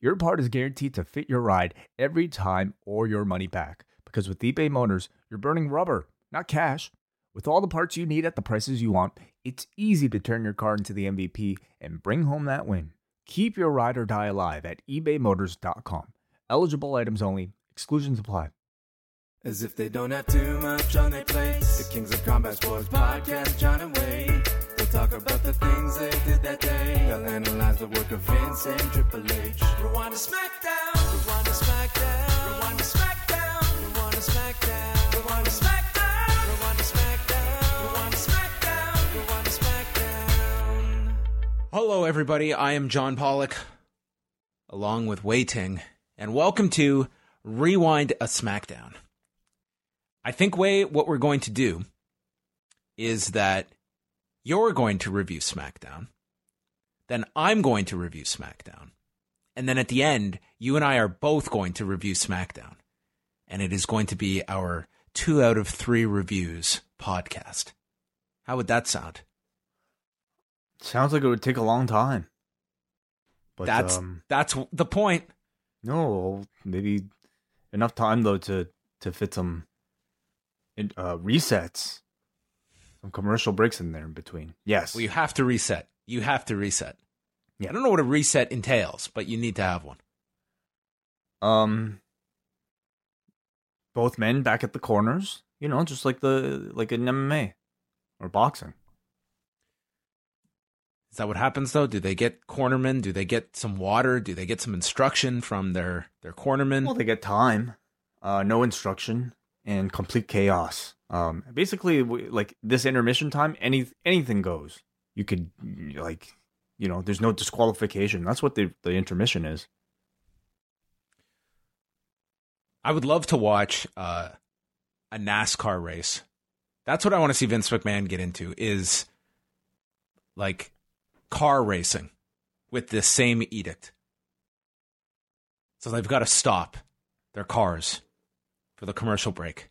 your part is guaranteed to fit your ride every time or your money back. Because with eBay Motors, you're burning rubber, not cash. With all the parts you need at the prices you want, it's easy to turn your car into the MVP and bring home that win. Keep your ride or die alive at ebaymotors.com. Eligible items only, exclusions apply. As if they don't have too much on their plates. The Kings of Combat Sports podcast, John and Wai. They'll talk about the things they did that day. They'll analyze the work of Vince and Triple H. Rewind to SmackDown. Rewind to SmackDown. Rewind to SmackDown. Rewind to SmackDown. Rewind to SmackDown. Rewind to SmackDown. Rewind to SmackDown. Rewind to SmackDown. Hello, everybody. I am John Pollock, along with Wai Ting, and welcome to Rewind a SmackDown. I think, Wai, what we're going to do is that you're going to review SmackDown, then I'm going to review SmackDown, and then at the end, you and I are both going to review SmackDown, and it is going to be our two out of three reviews podcast. How would that sound? Sounds like it would take a long time. But that's um, that's the point. no, maybe enough time though to to fit some uh, resets, some commercial breaks in there in between. Yes, Well, you have to reset. You have to reset. Yeah. I don't know what a reset entails, but you need to have one. Um, both men back at the corners. You know, just like the like in MMA or boxing. Is that what happens though? Do they get cornermen? Do they get some water? Do they get some instruction from their their cornermen? Well, they get time, uh, no instruction, and complete chaos. Um, basically, like this intermission time, any anything goes. You could like, you know, there's no disqualification. That's what the the intermission is. I would love to watch uh, a NASCAR race. That's what I want to see Vince McMahon get into is like car racing with this same edict. So they've got to stop their cars for the commercial break.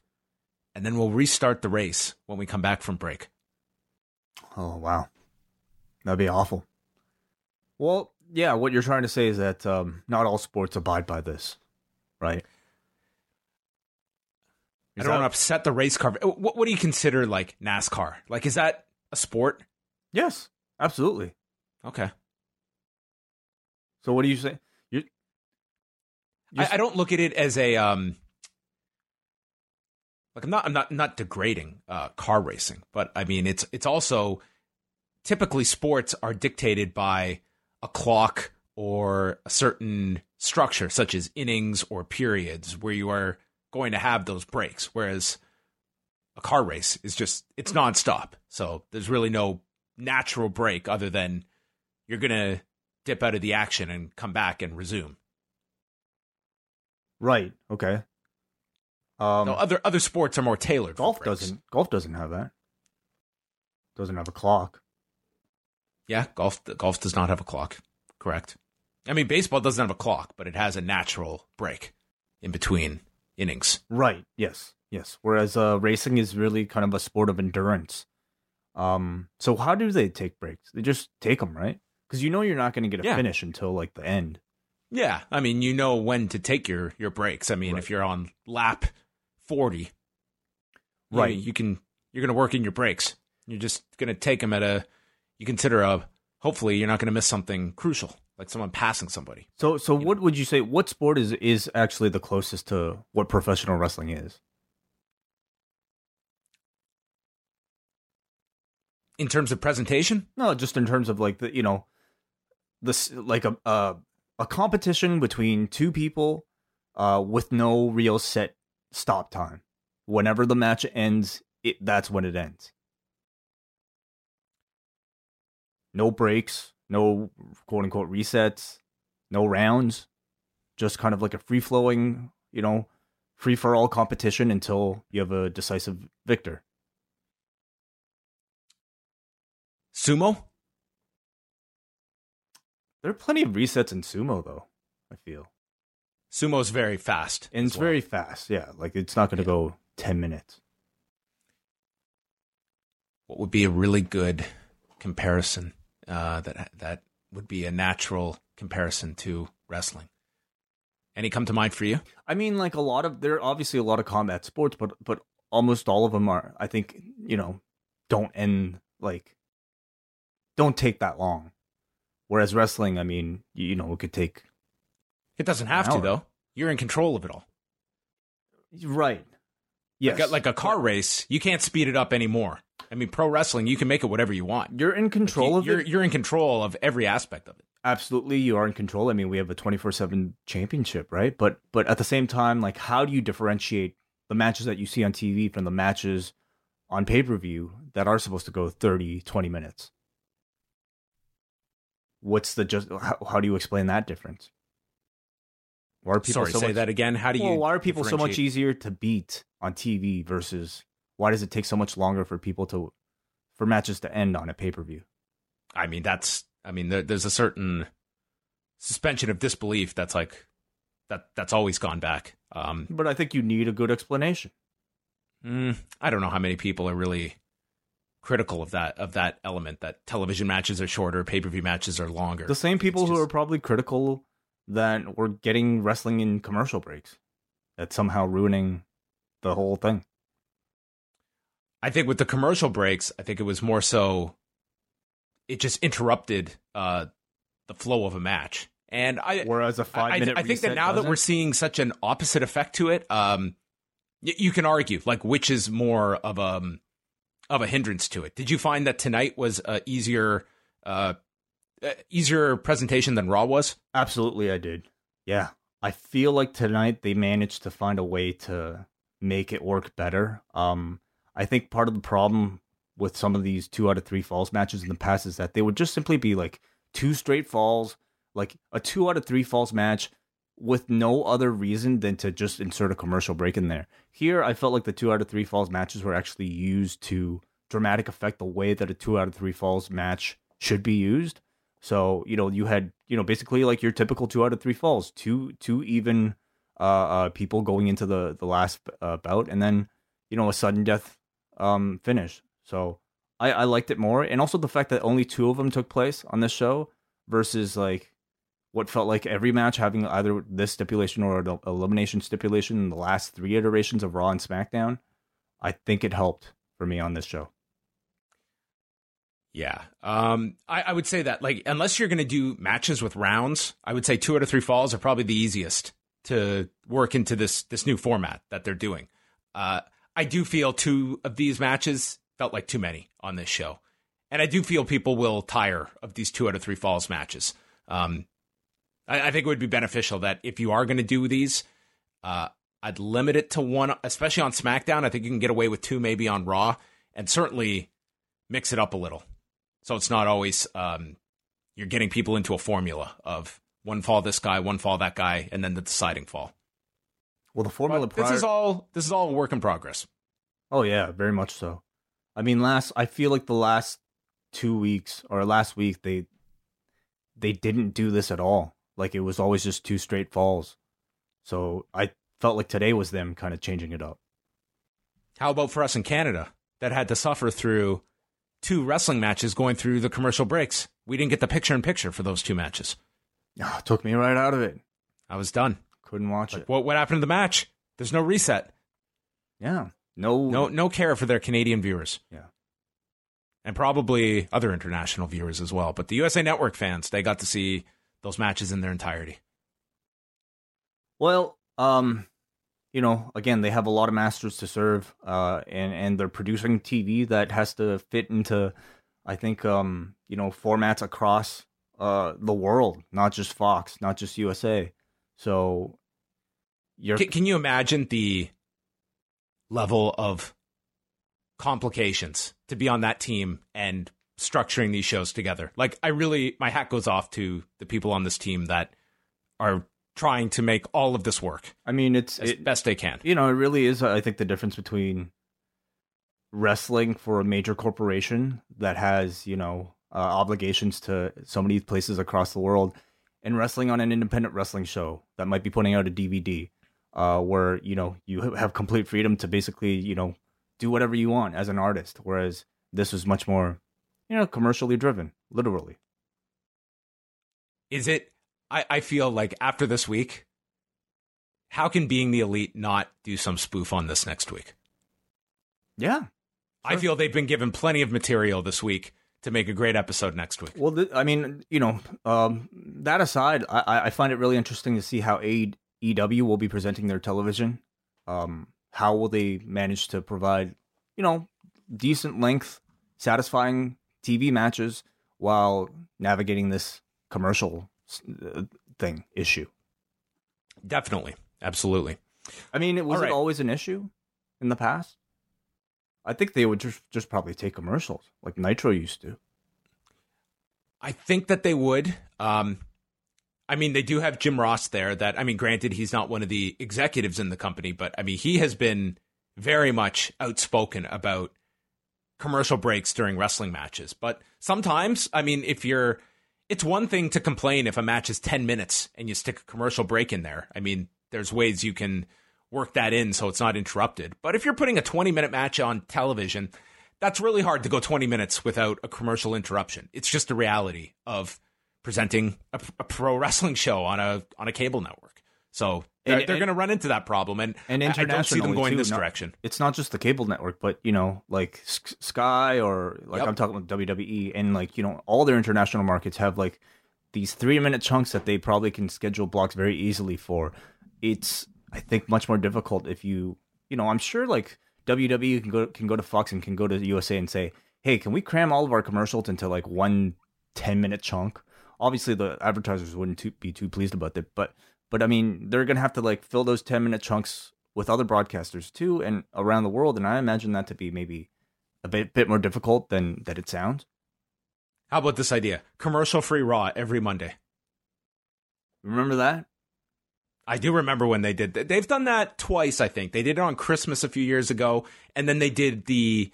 And then we'll restart the race when we come back from break. Oh wow, that'd be awful. Well, yeah, what you're trying to say is that um, not all sports abide by this, right? I don't that- want to upset the race car. What, what do you consider like NASCAR? Like, is that a sport? Yes, absolutely. Okay. So what do you say? You, I, I don't look at it as a um like I'm not I'm not not degrading uh car racing, but I mean it's it's also typically sports are dictated by a clock or a certain structure such as innings or periods where you are going to have those breaks whereas a car race is just it's nonstop. So there's really no natural break other than you're to dip out of the action and come back and resume. right? Okay. Um, No, other other sports are more tailored. golf doesn't. Golf doesn't have that. Doesn't have a clock. Yeah, golf golf does not have a clock. Correct. I mean, baseball doesn't have a clock, but it has a natural break in between innings. Right. Yes. Yes. Whereas uh, racing is really kind of a sport of endurance. Um. So how do they take breaks? They just take them, right? Because you know you're not going to get a Yeah. finish until like the end. Yeah, I mean, you know when to take your your breaks. I mean, Right. if you're on lap forty, Right. you, can you're going to work in your breaks. You're just going to take them at a you consider a. Hopefully, you're not going to miss something crucial, like someone passing somebody. So so You what would you say? What sport is is actually the closest to what professional wrestling is? In terms of presentation, No, just in terms of like the you know, this like a a, a competition between two people, uh, with no real set stop time. Whenever the match ends, it that's when it ends. No breaks, no quote unquote resets, no rounds, just kind of like a free flowing, you know, free for all competition until you have a decisive victor. Sumo? There are plenty of resets in sumo, though. I feel Sumo's very fast. and it's well. very fast. Yeah, like it's not going to Yeah. go ten minutes. What would be a really good comparison? Uh, that that would be a natural comparison to wrestling. Any come to mind for you? I mean, like a lot of there are obviously a lot of combat sports, but but almost all of them are. I think you know don't end like don't take that long. Whereas wrestling, I mean, you, you know, it could take It doesn't have to though. You're in control of it all. right. Yes, Like a, like a car race, you can't speed it up anymore. I mean, pro wrestling, you can make it whatever you want. you're in control You- of you're, it. You're in control of every aspect of it. absolutely you are in control i mean we have a 24/7 championship right but but at the same time like how do you differentiate the matches that you see on TV from the matches on pay-per-view that are supposed to go 30 20 minutes what's the just how, how do you explain that difference why are people Sorry, so say much, that again. How do you? well, why are people so much easier to beat on TV versus why does it take so much longer for people to for matches to end on a pay-per-view I mean, that's. I mean, there, there's a certain suspension of disbelief that's like that. That's always gone back. Um, but i think you need a good explanation mm, I don't know how many people are really critical of that of that element that television matches are shorter, pay per view matches are longer. The same people It's who are probably critical that we're getting wrestling in commercial breaks. That's somehow ruining the whole thing. I think with the commercial breaks, I think it was more so it just interrupted uh, the flow of a match. And I Whereas a five minute I think that now that we're seeing such an opposite effect to it, um, y- you can argue like which is more of a um, of a hindrance to it. Did you find that tonight was a easier uh, uh, easier presentation than Raw was? Absolutely, I did. Yeah. I feel like tonight they managed to find a way to make it work better. Um, I think part of the problem with some of these two out of three falls matches in the past is that they would just simply be like two straight falls, like a two out of three falls match with no other reason than to just insert a commercial break in there. Here, I felt like the two out of three falls matches were actually used to dramatic effect the way that a two out of three falls match should be used. So you know you had you know basically like your typical two out of three falls, two two even uh, uh people going into the the last uh, bout, and then you know a sudden death um finish. So I I liked it more, and also the fact that only two of them took place on this show versus like what felt like every match having either this stipulation or an elimination stipulation in the last three iterations of Raw and SmackDown. I think it helped for me on this show. Yeah. Um, I, I would say that, like, unless you're going to do matches with rounds, I would say two out of three falls are probably the easiest to work into this this new format that they're doing. Uh, I do feel two of these matches felt like too many on this show, and I do feel people will tire of these two out of three falls matches. Um, I, I think it would be beneficial that if you are going to do these, uh, I'd limit it to one, especially on SmackDown. I think you can get away with two, maybe on Raw, and certainly mix it up a little. So it's not always um, you're getting people into a formula of one fall this guy, one fall that guy, and then the deciding fall. Well, the formula prior. this is all this is all a work in progress. Oh yeah, very much so. I mean, last I feel like the last two weeks or last week they they didn't do this at all. Like it was always just two straight falls. So I felt like today was them kind of changing it up. How about for us in Canada that had to suffer through two wrestling matches going through the commercial breaks? We didn't get the picture in picture for those two matches. Oh, took me right out of it. I was done. Couldn't watch Like, it. what what happened to the match? There's no reset. Yeah. No. No no care for their Canadian viewers. Yeah. And probably other international viewers as well. But the USA Network fans, they got to see those matches in their entirety. Well, um, you know, again, they have a lot of masters to serve, uh, and and they're producing TV that has to fit into, I think, um, you know, formats across uh the world, not just Fox, not just USA. So, you're Can, can you imagine the level of complications to be on that team and structuring these shows together? Like, I really, my hat goes off to the people on this team that are trying to make all of this work I mean, it's as it, best they can. you know, it really is. I think the difference between wrestling for a major corporation that has you know uh, obligations to so many places across the world, and wrestling on an independent wrestling show that might be putting out a DVD, uh, where you know you have complete freedom to basically you know do whatever you want as an artist, whereas this is much more you know commercially driven, literally. Is it? I, I feel like after this week, how can being the elite not do some spoof on this next week? Yeah, I feel they've been given plenty of material this week to make a great episode next week. Well, th- I mean, you know, um, that aside, I, I- find it really interesting to see how AEW will be presenting their television. Um, how will they manage to provide, you know, decent length, satisfying TV matches while navigating this commercial thing issue? Definitely, absolutely. I mean, it was All right. it always an issue in the past? I think they would just just probably take commercials like Nitro used to. I think that they would. Um, I mean, they do have Jim Ross there. That I mean, granted, he's not one of the executives in the company, but I mean, he has been very much outspoken about commercial breaks during wrestling matches. But sometimes, I mean, if you're, it's one thing to complain if a match is ten minutes and you stick a commercial break in there. I mean, there's ways you can work that in so it's not interrupted. But if you're putting a 20 minute match on television, that's really hard to go 20 minutes without a commercial interruption. It's just a reality of presenting a, a pro wrestling show on a on a cable network. So And- they're and- going to run into that problem, and, and I- I don't see them going too, this not- direction. It's not just the cable network, but you know, like Sky or like Yep. I'm talking about WWE, and like you know, all their international markets have like these three minute chunks that they probably can schedule blocks very easily for. It's I think much more difficult if you you know I'm sure like WWE can go can go to Fox and can go to USA and say, hey, can we cram all of our commercials into like one 10 minute chunk? Obviously, the advertisers wouldn't too, be too pleased about that, but but I mean, they're gonna have to like fill those 10 minute chunks with other broadcasters too, and around the world, and I imagine that to be maybe a bit bit more difficult than that it sounds. How about this idea? Commercial free Raw every Monday. Remember that? I do remember when they did that. They've done that twice, I think. They did it on Christmas a few years ago, and then they did the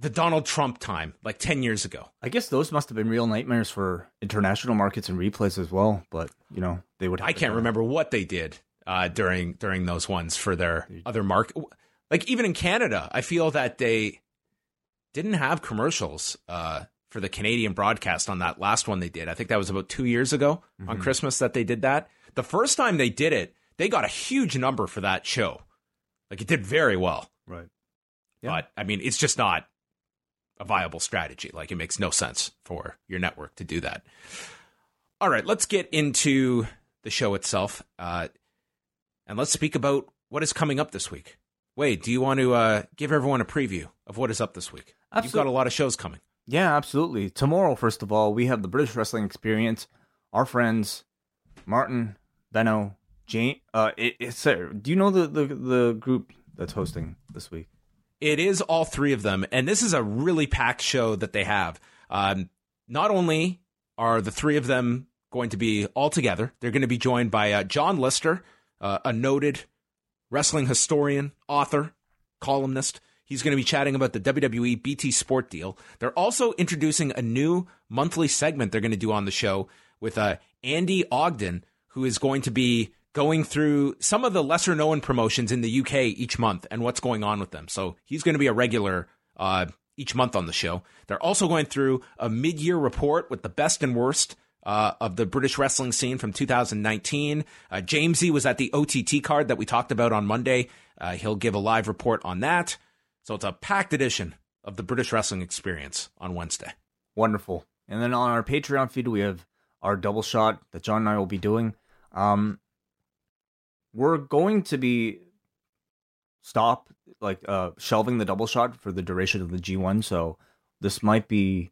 the Donald Trump time like 10 years ago. I guess those must have been real nightmares for international markets and replays as well. But you know, they would. Have I can't remember what they did uh, during during those ones for their other market. Like even in Canada, I feel that they didn't have commercials uh, for the Canadian broadcast on that last one they did. I think that was about two years ago on Mm-hmm. Christmas that they did that. The first time they did it, they got a huge number for that show. Like it did very well. Right. Yeah. But I mean, it's just not a viable strategy. Like it makes no sense for your network to do that. All right, let's get into the show itself, uh, and let's speak about what is coming up this week. Wai, do you want to uh, give everyone a preview of what is up this week? You've got a lot of shows coming. Yeah, absolutely. Tomorrow, first of all, we have the British Wrestling Experience. Our friends, Martin, Benno, Jane. Uh, it, it's do you know the, the the group that's hosting this week? It is all three of them, and this is a really packed show that they have. Um, not only are the three of them going to be all together, they're going to be joined by uh, John Lister, uh, a noted wrestling historian, author, columnist. He's going to be chatting about the WWE BT Sport deal. They're also introducing a new monthly segment they're going to do on the show with uh, Andy Ogden, who is going to be going through some of the lesser known promotions in the UK each month and what's going on with them. So he's going to be a regular uh, each month on the show. They're also going through a mid year report with the best and worst. Uh, of the British wrestling scene from 2019. Uh, Jamesy was at the OTT card that we talked about on Monday. Uh, he'll give a live report on that. So it's a packed edition of the British wrestling experience on Wednesday. Wonderful. And then on our Patreon feed, we have our double shot that John and I will be doing. Um, we're going to be stop like uh shelving the double shot for the duration of the G1. So this might be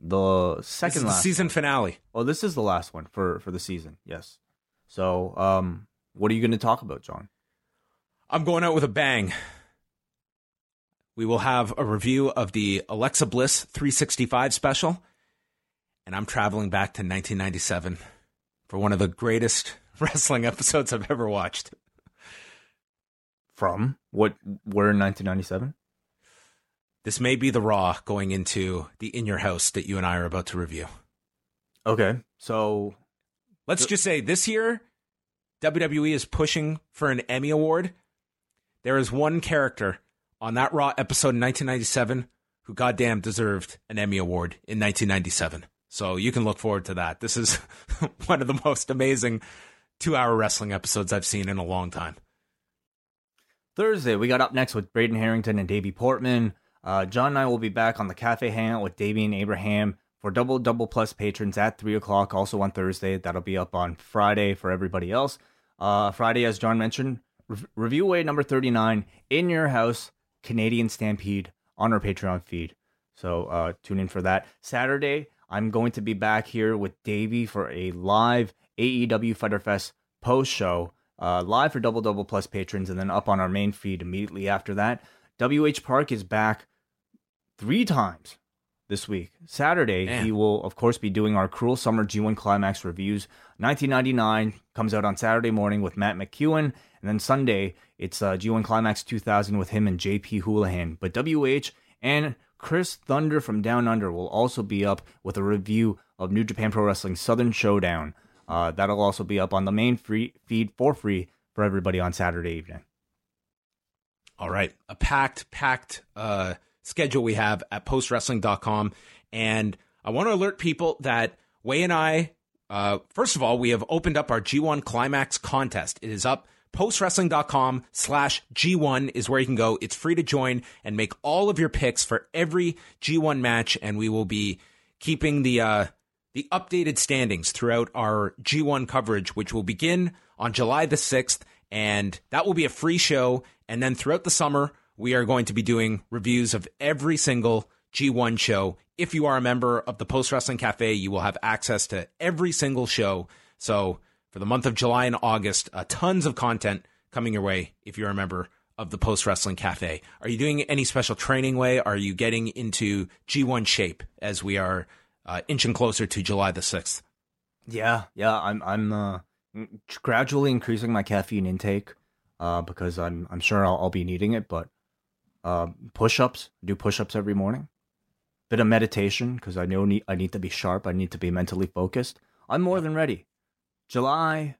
the second the last. season finale. Oh, this is the last one for for the season. Yes. So, um, what are you going to talk about, John? I'm going out with a bang. We will have a review of the Alexa Bliss 365 special, and I'm traveling back to 1997 for one of the greatest wrestling episodes I've ever watched. From what? We're in 1997. This may be the Raw going into the In Your House that you and I are about to review. Okay, so Let's just say this year, WWE is pushing for an Emmy Award. There is one character on that Raw episode in 1997 who goddamn deserved an Emmy Award in 1997. So you can look forward to that. This is one of the most amazing two hour wrestling episodes I've seen in a long time. Thursday, we got up next with Braden Harrington and Davey Portman. Uh, John and I will be back on the cafe hangout with Davey and Abraham for double double plus patrons at three o'clock. Also on Thursday, that'll be up on Friday for everybody else. Uh, Friday, as John mentioned, re- review way number thirty nine in your house, Canadian Stampede on our Patreon feed. So uh, tune in for that. Saturday, I'm going to be back here with Davey for a live AEW Fighter Fest post show, uh, live for Double Double Plus patrons, and then up on our main feed immediately after that. WH Park is back three times this week. Saturday, Man. he will, of course, be doing our Cruel Summer G1 Climax reviews. 1999 comes out on Saturday morning with Matt McEwen. And then Sunday, it's uh, G1 Climax 2000 with him and JP Houlihan. But WH and Chris Thunder from Down Under will also be up with a review of New Japan Pro Wrestling Southern Showdown. Uh, that'll also be up on the main free feed for free for everybody on Saturday evening. All right. A packed, packed uh, schedule we have at postwrestling.com. And I want to alert people that Wai and I, uh, first of all, we have opened up our G1 Climax contest. It is up. Postwrestling.com slash G1 is where you can go. It's free to join and make all of your picks for every G1 match. And we will be keeping the, uh, the updated standings throughout our G1 coverage, which will begin on July the 6th. And that will be a free show. And then throughout the summer, we are going to be doing reviews of every single G1 show. If you are a member of the Post Wrestling Cafe, you will have access to every single show. So for the month of July and August, uh, tons of content coming your Wai if you're a member of the Post Wrestling Cafe. Are you doing any special training way? Are you getting into G1 shape as we are uh, inching closer to July the 6th? Yeah, yeah, I'm I'm uh, gradually increasing my caffeine intake uh, because I'm I'm sure I'll, I'll be needing it. But uh, push-ups, do push-ups every morning. Bit of meditation because I know need, I need to be sharp. I need to be mentally focused. I'm more than ready. July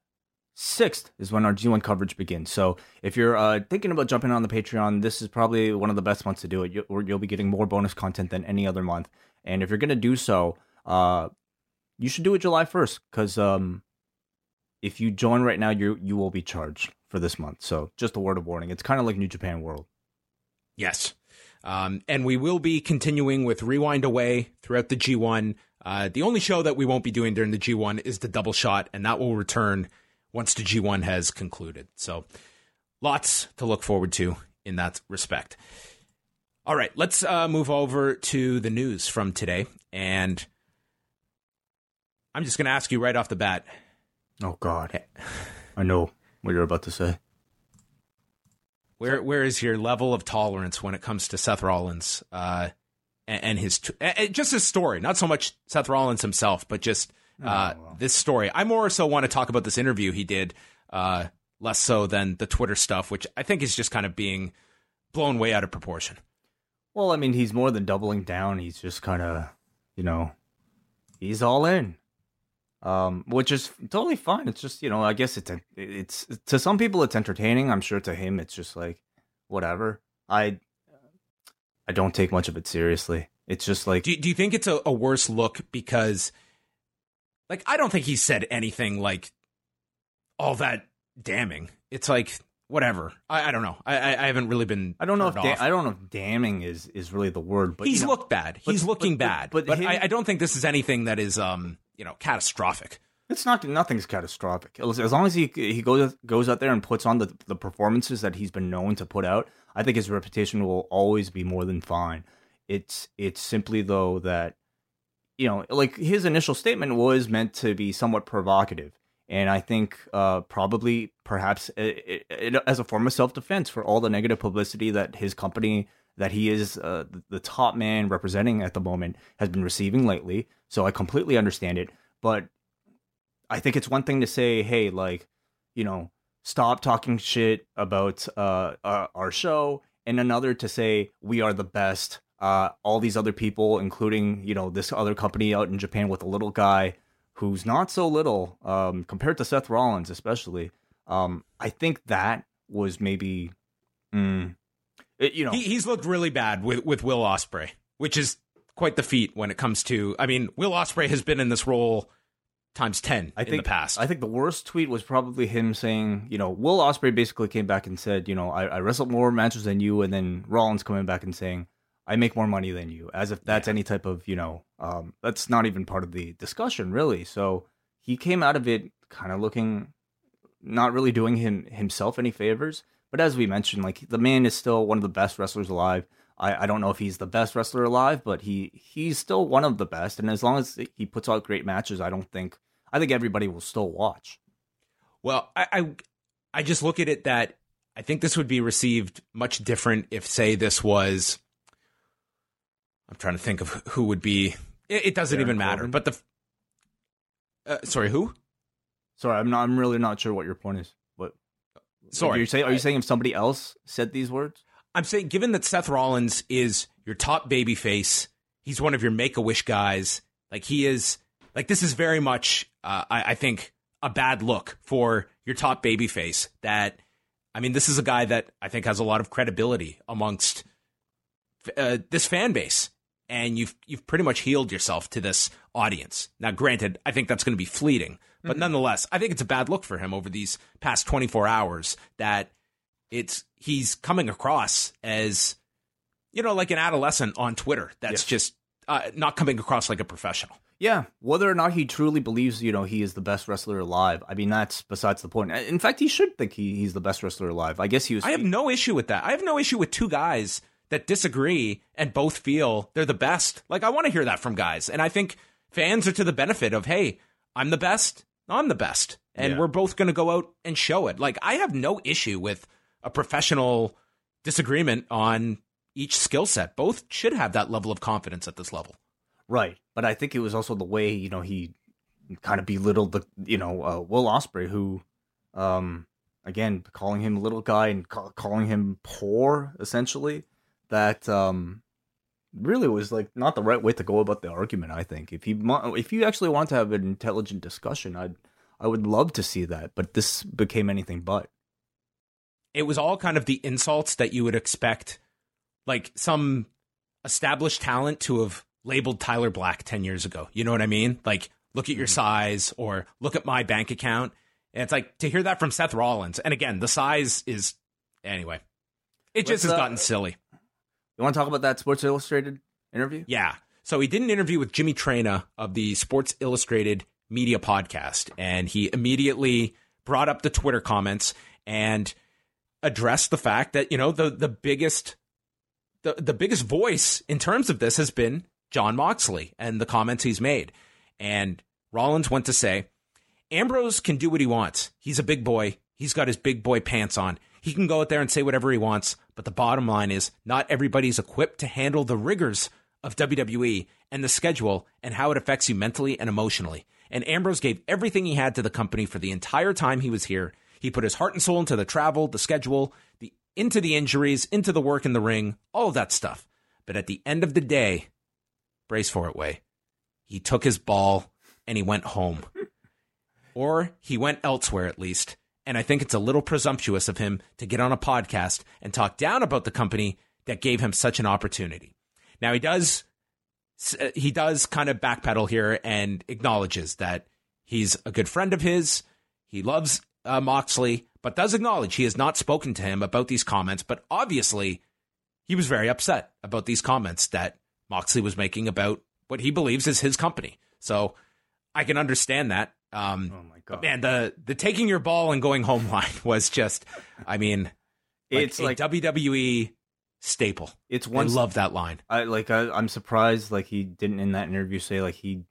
6th is when our G1 coverage begins. So if you're uh, thinking about jumping on the Patreon, this is probably one of the best months to do it. You, or you'll be getting more bonus content than any other month. And if you're going to do so, uh, you should do it July 1st because um, if you join right now, you you will be charged for this month. So just a word of warning. It's kind of like New Japan World. Yes. Um, and we will be continuing with Rewind Away throughout the G1. Uh, the only show that we won't be doing during the G1 is the double shot, and that will return once the G1 has concluded. So lots to look forward to in that respect. All right, let's uh, move over to the news from today. And I'm just going to ask you right off the bat Oh God, I know what you're about to say. Where where is your level of tolerance when it comes to Seth Rollins uh, and, and his and just his story? Not so much Seth Rollins himself, but just uh, Oh, well. this story. I more so want to talk about this interview he did, uh, less so than the Twitter stuff, which I think is just kind of being blown way out of proportion. Well, I mean, he's more than doubling down. He's just kind of, you know, he's all in. Um, which is totally fine. It's just, you know, I guess it's it's to some people it's entertaining. I'm sure to him it's just like whatever. I I don't take much of it seriously. It's just like Do do you think it's a, a worse look because, like, I don't think he said anything like all that damning. It's like whatever. I, I don't know. I, I haven't really been. I don't know if da- I don't know if damning is is really the word, but he's you know, looked bad. but- He's looking but- bad. but But, I, I don't think this is anything that is, um, you know, catastrophic. It's not nothing's catastrophic. As as long as he he goes goes out there and puts on the the performances that he's been known to put out, I think his reputation will always be more than fine. It's it's simply though that you know, like his initial statement was meant to be somewhat provocative, and I think uh, probably perhaps it, it, as a form of self defense for all the negative publicity that his company that he is uh, the top man representing at the moment has been receiving lately. So I completely understand it, but I think it's one thing to say, hey, like, you know, stop talking shit about uh, uh, our show, and another to say we are the best. Uh, all these other people, including you know this other company out in Japan with a little guy who's not so little um, compared to Seth Rollins, especially. Um, I think that was maybe, mm, it, you know, he, he's looked really bad with with Will Ospreay, which is quite the feat when it comes to. I mean, Will Ospreay has been in this role times 10 I in think the past. I think the worst tweet was probably him saying, you know, Will Ospreay basically came back and said, you know, I, I wrestled more matches than you, and then Rollins coming back and saying, I make more money than you, as if that's any type of, you know, um, that's not even part of the discussion really. So he came out of it kind of looking, not really doing him himself any favors. But as we mentioned, like the man is still one of the best wrestlers alive. I, I don't know if he's the best wrestler alive, but he he's still one of the best. And as long as he puts out great matches, I don't think I think everybody will still watch. Well, I, I, I just look at it that I think this would be received much different if, say, this was. I'm trying to think of who would be. It, it doesn't Baron even matter. Corbin? But the. Uh, sorry, who? Sorry, I'm not. I'm really not sure what your point is. What? Sorry. Are you saying? Are you saying if somebody else said these words? I'm saying, given that Seth Rollins is your top baby face, he's one of your make a wish guys. Like he is, like this is very much, uh, I, I think, a bad look for your top baby face. That, I mean, this is a guy that I think has a lot of credibility amongst uh, this fan base, and you've you've pretty much healed yourself to this audience. Now, granted, I think that's going to be fleeting, but nonetheless, I think it's a bad look for him over these past 24 hours. That it's he's coming across as you know like an adolescent on Twitter that's Yes. just uh, not coming across like a professional. Yeah, whether or not he truly believes, you know, he is the best wrestler alive. I mean, that's besides the point. In fact, he should think he, he's the best wrestler alive. I guess he was. I have no issue with that. I have no issue with two guys that disagree and both feel they're the best. Like I want to hear that from guys, and I think fans are to the benefit of hey, I'm the best, I'm the best, and Yeah. we're both going to go out and show it. Like I have no issue with a professional disagreement on each skill set. Both should have that level of confidence at this level. Right, but I think it was also the way you know he kind of belittled the you know uh, Will Ospreay, who, um, again calling him little guy and ca- calling him poor, essentially. That um, really was like not the right way to go about the argument. I think if you if you actually want to have an intelligent discussion, I'd I would love to see that, but this became anything but. it was all kind of the insults that you would expect like some established talent to have labeled Tyler Black 10 years ago. You know what I mean? Like look at your size or look at my bank account. And it's like to hear that from Seth Rollins. And again, the size is anyway. It just Let's, has uh, gotten silly. You want to talk about that Sports Illustrated interview? Yeah. So he did an interview with Jimmy Traina of the Sports Illustrated Media Podcast, and he immediately brought up the Twitter comments and addressed the fact that you know the the biggest the the biggest voice in terms of this has been Jon Moxley and the comments he's made. And Rollins went to say, Ambrose can do what he wants. He's a big boy. He's got his big boy pants on. He can go out there and say whatever he wants. But the bottom line is, not everybody's equipped to handle the rigors of WWE and the schedule and how it affects you mentally and emotionally. And Ambrose gave everything he had to the company for the entire time he was here. He put his heart and soul into the travel, the schedule, the into the injuries, into the work in the ring, all of that stuff. But at the end of the day, brace for it, Wai. He took his ball and he went home. or he went elsewhere at least. And I think it's a little presumptuous of him to get on a podcast and talk down about the company that gave him such an opportunity. Now he does uh, he does kind of backpedal here and acknowledges that he's a good friend of his. He loves uh, Moxley, but does acknowledge he has not spoken to him about these comments. But obviously, he was very upset about these comments that Moxley was making about what he believes is his company. So I can understand that. Um, Oh my god! man, the the taking your ball and going home line was just, I mean, like it's like WWE staple. it's one. I love that line. I like I, I'm surprised like he didn't in that interview say like he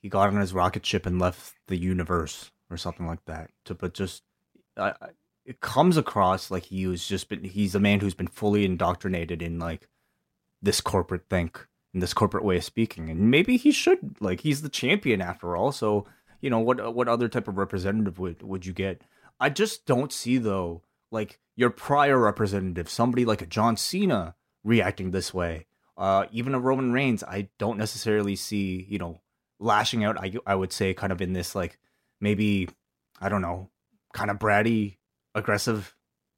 he got on his rocket ship and left the universe or something like that. To but just I, I, it comes across like he was just been he's a man who's been fully indoctrinated in like this corporate think and this corporate way of speaking and maybe he should like he's the champion after all so you know what what other type of representative would would you get? I just don't see though like your prior representative, somebody like a John Cena reacting this way. Uh, even a Roman Reigns, I don't necessarily see you know lashing out. I I would say kind of in this like maybe I don't know kind of bratty aggressive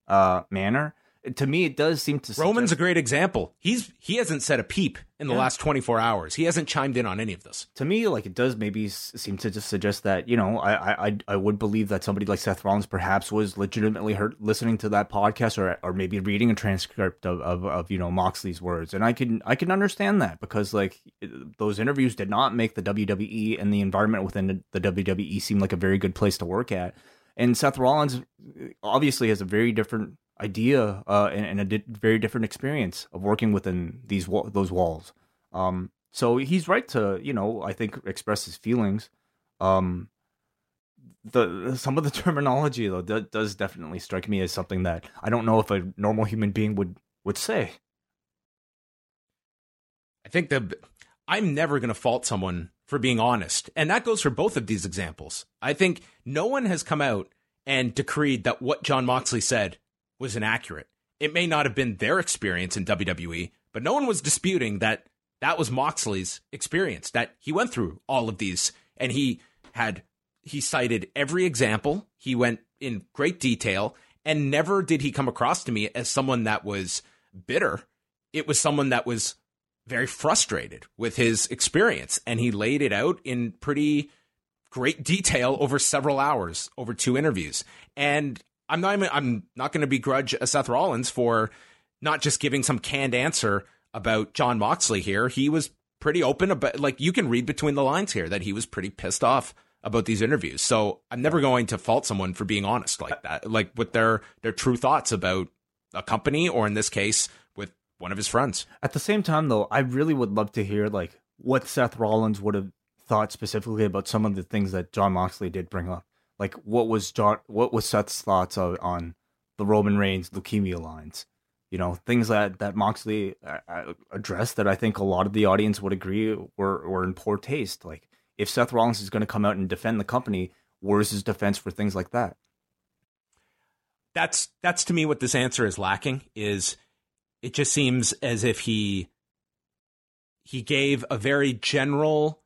uh manner to me it does seem to Roman's a great example. He's he hasn't said a peep in the Yeah. last 24 hours. He hasn't chimed in on any of this. to me like it does maybe seem to just suggest that you know I I I- would believe that somebody like Seth Rollins perhaps was legitimately hurt listening to that podcast or or maybe reading a transcript of of, of you know Moxley's words and I can I can understand that because like those interviews did not make the WWE and the environment within the, WWE seem like a very good place to work at and Seth Rollins obviously has a very different idea uh, and, and a di- very different experience of working within these wa- those walls. Um, so he's right to you know I think express his feelings. Um, the some of the terminology though do, does definitely strike me as something that I don't know if a normal human being would would say. I think the I'm never going to fault someone for being honest, and that goes for both of these examples. I think no one has come out and decreed that what Jon Moxley said was inaccurate. It may not have been their experience in WWE, but no one was disputing that that was Moxley's experience. That he went through all of these, and he had he cited every example. He went in great detail, and never did he come across to me as someone that was bitter. It was someone that was very frustrated with his experience and he laid it out in pretty great detail over several hours over two interviews and i'm not even, i'm not going to begrudge uh, seth rollins for not just giving some canned answer about jon moxley here. He was pretty open about like you can read between the lines here that he was pretty pissed off about these interviews. So i'm never going to fault someone for being honest like that like with their their true thoughts about a company or in this case with one of his friends. At the same time, though, I really would love to hear like what Seth Rollins would have thought specifically about some of the things that Jon Moxley did bring up. Like, what was John? What was Seth's thoughts on, on the Roman Reigns leukemia lines? You know, things that that Moxley uh, uh, addressed that I think a lot of the audience would agree were were in poor taste. Like, if Seth Rollins is going to come out and defend the company, where's his defense for things like that? that's that's to me what this answer is lacking is it just seems as if he he gave a very general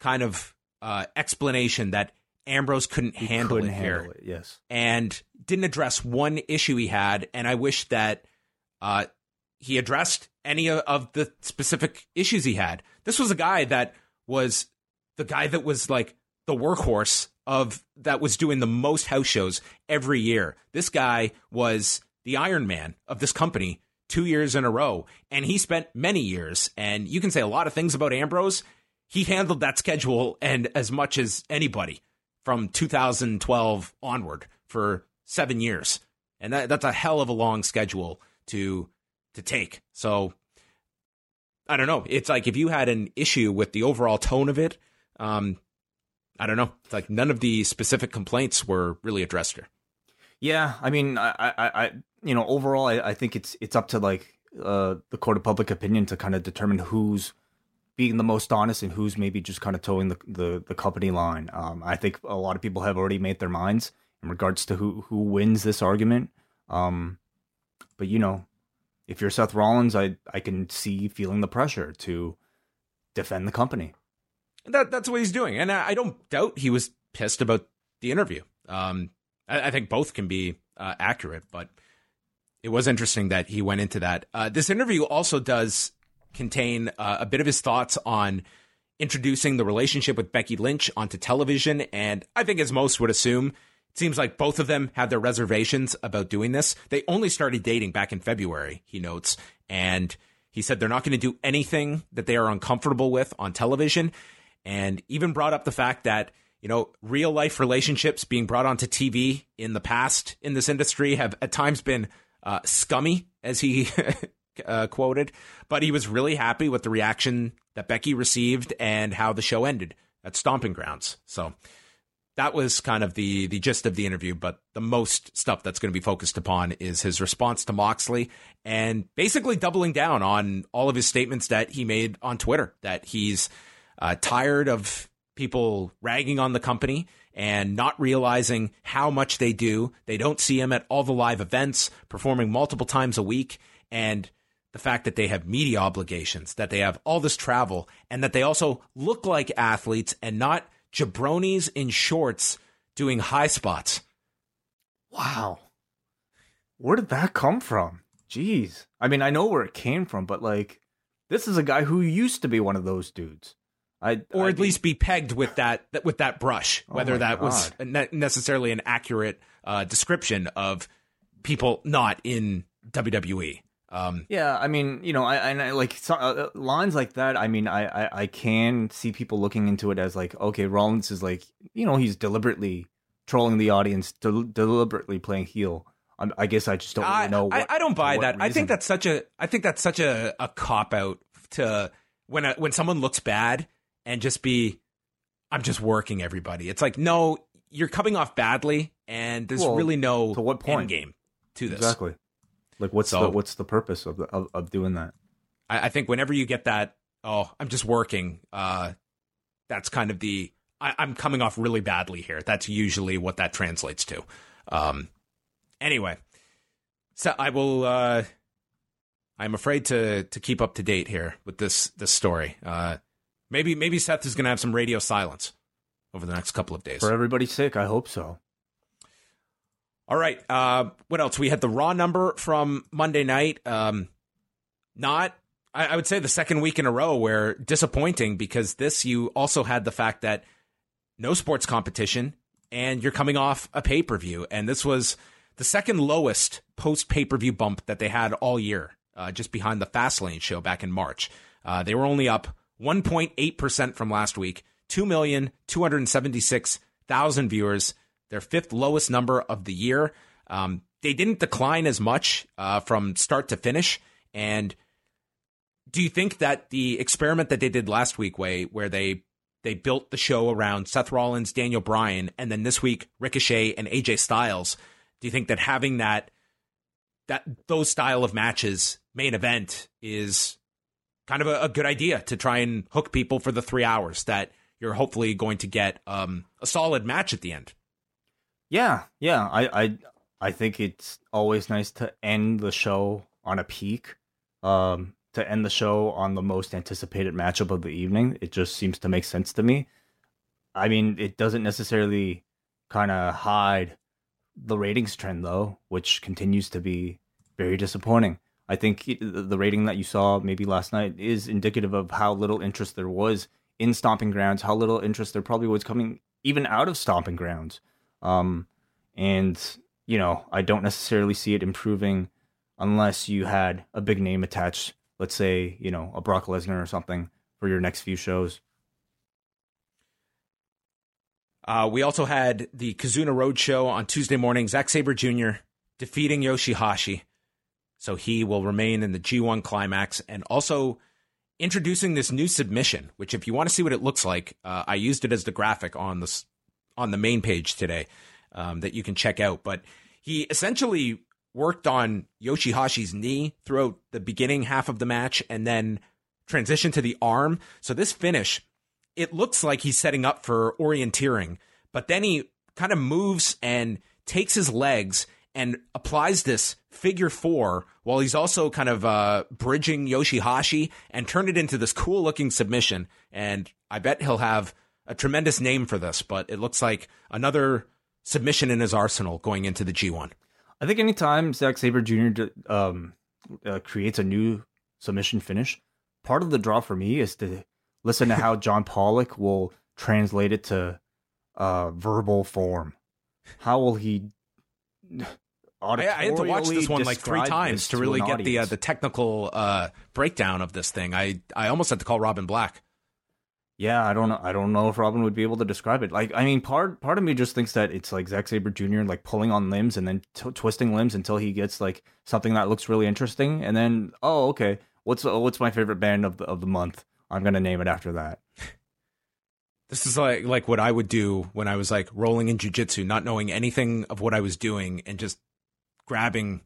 kind of uh, explanation that Ambrose couldn't He handle couldn't it here it. Yes. and didn't address one issue he had and I wish that uh, he addressed any of, of the specific issues he had. This was a guy that was the guy that was like the workhorse of that was doing the most house shows every year. This guy was the Iron Man of this company two years in a row, and he spent many years. And you can say a lot of things about Ambrose. He handled that schedule and as much as anybody from 2012 onward for seven years, and that, that's a hell of a long schedule to to take. So I don't know. It's like if you had an issue with the overall tone of it, um, I don't know. It's like none of the specific complaints were really addressed here. Yeah, I mean, I, I, I you know, overall, I, I think it's it's up to like uh, the court of public opinion to kind of determine who's being the most honest and who's maybe just kind of towing the the, the company line. Um, I think a lot of people have already made their minds in regards to who who wins this argument. Um, but you know, if you're Seth Rollins, I I can see feeling the pressure to defend the company. That that's what he's doing, and I, I don't doubt he was pissed about the interview. Um, I, I think both can be uh, accurate, but it was interesting that he went into that. Uh, this interview also does contain uh, a bit of his thoughts on introducing the relationship with Becky Lynch onto television, and I think as most would assume, it seems like both of them had their reservations about doing this. They only started dating back in February, he notes, and he said they're not going to do anything that they are uncomfortable with on television, and even brought up the fact that you know real life relationships being brought onto TV in the past in this industry have at times been uh, scummy, as he uh, quoted. But he was really happy with the reaction that Becky received and how the show ended at Stomping Grounds. So that was kind of the the gist of the interview. But the most stuff that's going to be focused upon is his response to Moxley and basically doubling down on all of his statements that he made on Twitter that he's uh, tired of people ragging on the company and not realizing how much they do. They don't see him at all the live events, performing multiple times a week, and the fact that they have media obligations, that they have all this travel, and that they also look like athletes and not jabronis in shorts doing high spots. Wow. Where did that come from? Jeez. I mean, I know where it came from, but like, this is a guy who used to be one of those dudes. I, or I at least be pegged with that with that brush, Oh whether my that was God. ne- necessarily an accurate uh, description of people not in WWE. Um, Yeah, I mean, you know, I, and I like so, uh, lines like that. I mean, I, I I can see people looking into it as like, okay, Rollins is like, you know, he's deliberately trolling the audience, del- deliberately playing heel. I, I guess I just don't really I, know. I, what- I don't buy that. I think that's such a I think that's such a, a cop out to when a, when someone looks bad and just be I'm just working everybody. It's like no, you're coming off badly, and there's Well, really no to what point? end game to this. exactly. Like, what's So- the what's the purpose of, the, of of doing that? I, I think whenever you get that, oh, I'm just working. Uh, that's kind of the I, I'm coming off really badly here. That's usually what that translates to. Um, anyway, so I will. Uh, I'm afraid to to keep up to date here with this this story. Uh, maybe maybe Seth is going to have some radio silence over the next couple of days. For everybody's sake, I hope so. All right. Uh, what else? We had the raw number from Monday night. Um, not, I, I would say, the second week in a row where disappointing because this you also had the fact that no sports competition and you're coming off a pay per view, and this was the second lowest post pay per view bump that they had all year, uh, just behind the Fastlane show back in March. Uh, they were only up 1.8% from last week, 2,276,000 viewers, their fifth lowest number of the year. Um, they didn't decline as much uh, from start to finish. And do you think that the experiment that they did last week, way where they they built the show around Seth Rollins, Daniel Bryan, and then this week Ricochet and AJ Styles, do you think that having that that those style of matches main event is kind of a, a good idea to try and hook people for the three hours that you're hopefully going to get um, a solid match at the end. Yeah, yeah. I, I, I think it's always nice to end the show on a peak. Um, to end the show on the most anticipated matchup of the evening. It just seems to make sense to me. I mean, it doesn't necessarily kind of hide the ratings trend though, which continues to be very disappointing. I think the the rating that you saw maybe last night is indicative of how little interest there was in Stomping Grounds, how little interest there probably was coming even out of Stomping Grounds. Um, and you know, I don't necessarily see it improving unless you had a big name attached. Let's say, you know, a Brock Lesnar or something for your next few shows. Uh, we also had the Kizuna Road Show on Tuesday morning. Zack Sabre Jr. defeating Yoshihashi, so he will remain in the G1 climax, and also introducing this new submission. Which, if you want to see what it looks like, uh, I used it as the graphic on this on the main page today um, that you can check out. But he essentially worked on Yoshihashi's knee throughout the beginning half of the match, and then transitioned to the arm. So this finish it looks like he's setting up for orienteering, but then he kind of moves and takes his legs and applies this figure four while he's also kind of uh, bridging Yoshihashi and turned it into this cool looking submission. And I bet he'll have a tremendous name for this, but it looks like another submission in his arsenal going into the G1. I think anytime Zack Sabre Jr. Um, uh, creates a new submission finish, part of the draw for me is to listen to how John Pollock will translate it to uh, verbal form. How will he? I, I had to watch this one like three times to really get the uh, the technical uh, breakdown of this thing. I I almost had to call Robin Black. Yeah, I don't know. I don't know if Robin would be able to describe it. Like, I mean, part part of me just thinks that it's like Zack Sabre Jr. like pulling on limbs and then t- twisting limbs until he gets like something that looks really interesting, and then oh, okay, what's uh, what's my favorite band of the of the month? I'm gonna name it after that. This is like like what I would do when I was like rolling in jujitsu, not knowing anything of what I was doing and just grabbing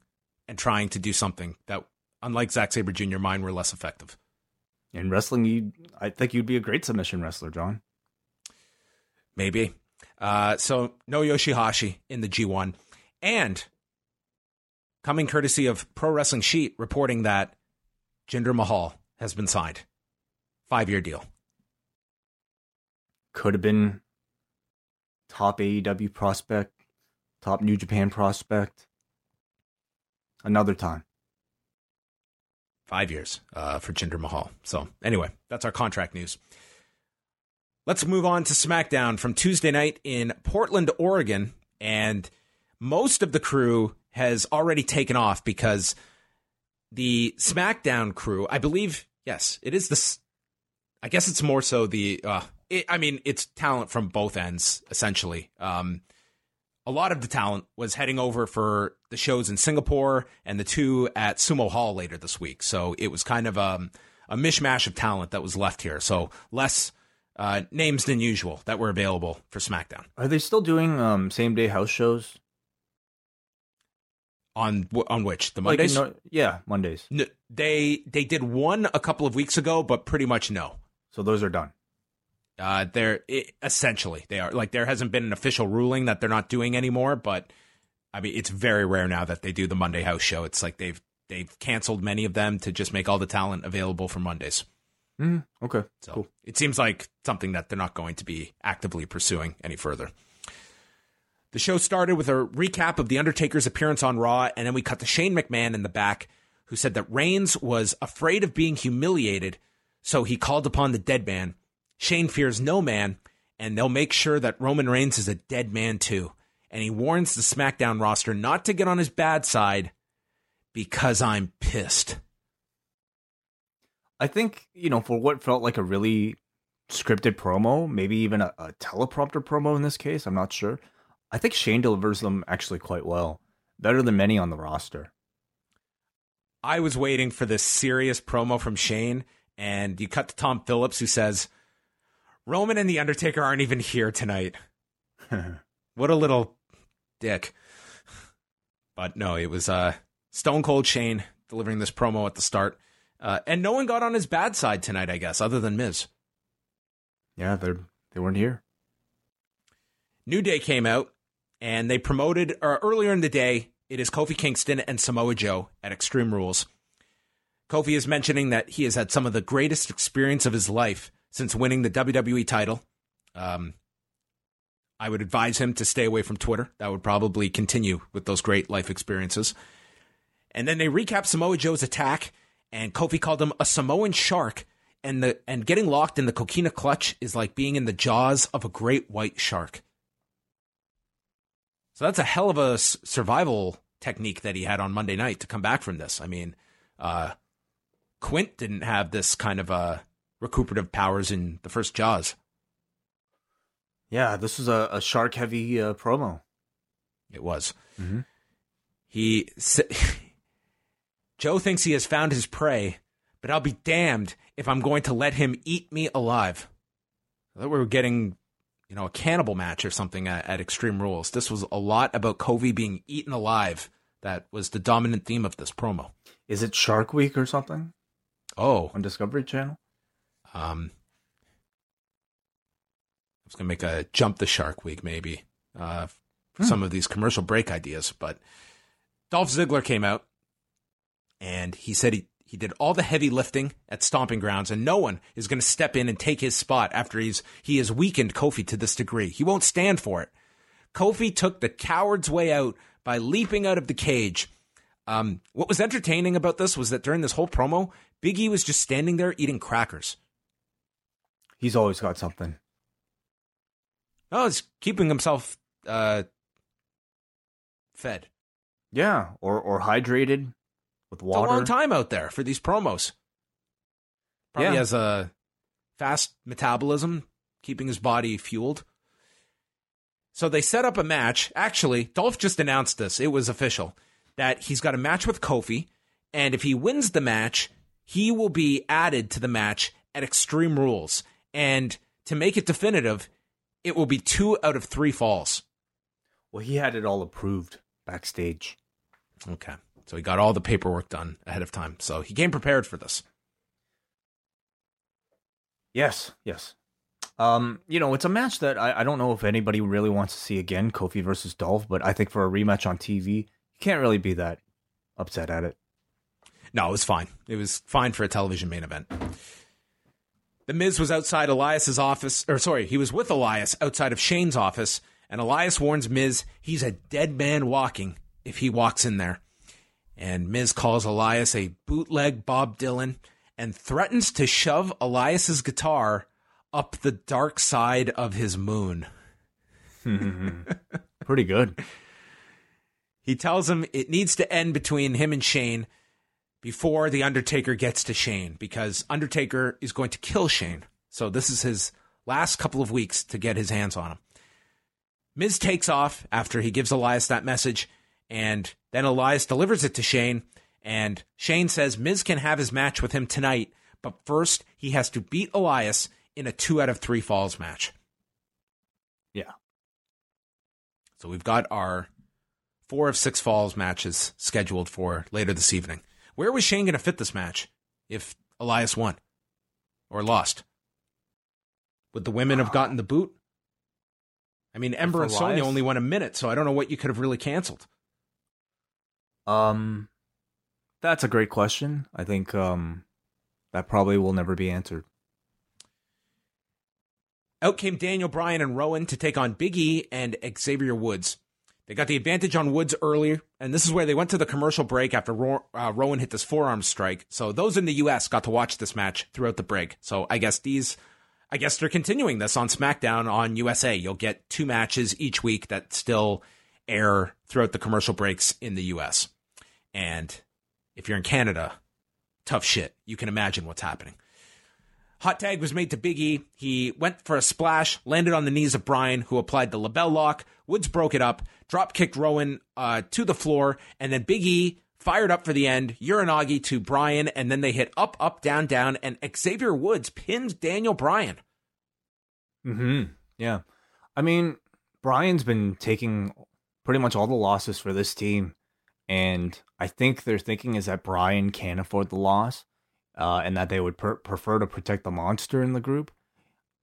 and trying to do something that, unlike Zack Sabre Jr., mine were less effective. In wrestling, you, I think you'd be a great submission wrestler, John. Maybe. Uh, so no Yoshihashi in the G1. And coming courtesy of Pro Wrestling Sheet reporting that Jinder Mahal has been signed. Five year deal. Could have been top AEW prospect, top New Japan prospect. Another time. Five years uh, for Jinder Mahal. So, anyway, that's our contract news. Let's move on to SmackDown from Tuesday night in Portland, Oregon. And most of the crew has already taken off because the SmackDown crew, I believe, yes, it is this. I guess it's more so the. Uh, it, I mean, it's talent from both ends, essentially. Um, a lot of the talent was heading over for the shows in Singapore and the two at Sumo Hall later this week. So it was kind of um, a mishmash of talent that was left here. So less uh, names than usual that were available for SmackDown. Are they still doing um, same day house shows? On on which the Like, Mondays? no- yeah, Mondays. N- they they did one a couple of weeks ago, but pretty much no. So those are done. Uh, they're it, essentially they are like there hasn't been an official ruling that they're not doing anymore, but I mean it's very rare now that they do the Monday house show. It's like they've they've canceled many of them to just make all the talent available for Mondays. Mm, okay, So cool. it seems like something that they're not going to be actively pursuing any further. The show started with a recap of The Undertaker's appearance on Raw, and then we cut to Shane McMahon in the back, who said that Reigns was afraid of being humiliated, so he called upon the dead man. Shane fears no man, and they'll make sure that Roman Reigns is a dead man too. And he warns the SmackDown roster not to get on his bad side because I'm pissed. I think you know for what felt like a really scripted promo, maybe even a, a teleprompter promo in this case. I'm not sure. I think Shane delivers them actually quite well, better than many on the roster. I was waiting for this serious promo from Shane, and you cut to Tom Phillips, who says, Roman and The Undertaker aren't even here tonight. What a little dick. But no, it was uh, Stone Cold Shane delivering this promo at the start. Uh, and no one got on his bad side tonight, I guess, other than Miz. yeah, they they weren't here. New Day came out and they promoted, or earlier in the day, it is Kofi Kingston and Samoa Joe at Extreme Rules. Kofi is mentioning that he has had some of the greatest experience of his life since winning the WWE title. Um, I would advise him to stay away from Twitter. That would probably continue with those great life experiences. And then they recap Samoa Joe's attack, and Kofi called him a Samoan shark. And the and getting locked in the coquina clutch is like being in the jaws of a great white shark. So that's a hell of a survival technique that he had on Monday night to come back from this. I mean, uh, Quint didn't have this kind of uh, recuperative powers in the first Jaws. Yeah, this was a, a shark heavy uh, promo. It was. Mhm. He s- Joe thinks he has found his prey, but I'll be damned if I'm going to let him eat me alive. I thought we were getting, you know, a cannibal match or something at, at Extreme Rules. This was a lot about Kofi being eaten alive. That was the dominant theme of this promo. Is it Shark Week or something Oh, on Discovery Channel? Um, I was gonna make a jump the shark week maybe uh, for some of these commercial break ideas, but Dolph Ziggler came out and he said he he did all the heavy lifting at Stomping Grounds, and no one is going to step in and take his spot after he's he has weakened Kofi to this degree. He won't stand for it. Kofi took the coward's way out by leaping out of the cage. Um, what was entertaining about this was that during this whole promo, Big E was just standing there eating crackers. He's always got something. Oh, he's keeping himself uh, fed. Yeah, or or hydrated with water. It's a long time out there for these promos. Probably Yeah. has a fast metabolism, keeping his body fueled. So they set up a match. Actually, Dolph just announced this. It was official that he's got a match with Kofi, and if he wins the match, he will be added to the match at Extreme Rules. And to make it definitive, it will be two out of three falls. Well, he had it all approved backstage. Okay. So he got all the paperwork done ahead of time. So he came prepared for this. Yes, yes. Um, you know, it's a match that I, I don't know if anybody really wants to see again, Kofi versus Dolph, but I think for a rematch on TV, you can't really be that upset at it. No, it was fine. It was fine for a television main event. The Miz was outside Elias's office, or sorry, he was with Elias outside of Shane's office, and Elias warns Miz he's a dead man walking if he walks in there. And Miz calls Elias a bootleg Bob Dylan and threatens to shove Elias's guitar up the dark side of his moon. Pretty good. He tells him it needs to end between him and Shane before the Undertaker gets to Shane because Undertaker is going to kill Shane. So this is his last couple of weeks to get his hands on him. Miz takes off after he gives Elias that message, and then Elias delivers it to Shane. And Shane says Miz can have his match with him tonight, but first he has to beat Elias in a two out of three falls match. Yeah. So we've got our four of six falls matches scheduled for later this evening. Where was Shane going to fit this match if Elias won or lost? Would the women have gotten the boot? I mean, Ember and Sonya only won a minute, so I don't know what you could have really canceled. Um, that's a great question. I think um, that probably will never be answered. Out came Daniel Bryan and Rowan to take on Big E and Xavier Woods. They got the advantage on Woods earlier, and this is where they went to the commercial break after Ro- uh, Rowan hit this forearm strike. So those in the U.S. got to watch this match throughout the break. So I guess these, I guess they're continuing this on SmackDown on USA. You'll get two matches each week that still air throughout the commercial breaks in the U.S. And if you're in Canada, tough shit. You can imagine what's happening. Hot tag was made to Big E. He went for a splash, landed on the knees of Bryan, who applied the LeBell Lock. Woods broke it up, drop kicked Rowan uh, to the floor, and then Big E fired up for the end. Uranage to Bryan, and then they hit up, up, down, down, and Xavier Woods pinned Daniel Bryan. Hmm. Yeah. I mean, Bryan's been taking pretty much all the losses for this team, and I think their thinking is that Bryan can't afford the loss, uh, and that they would per- prefer to protect the monster in the group.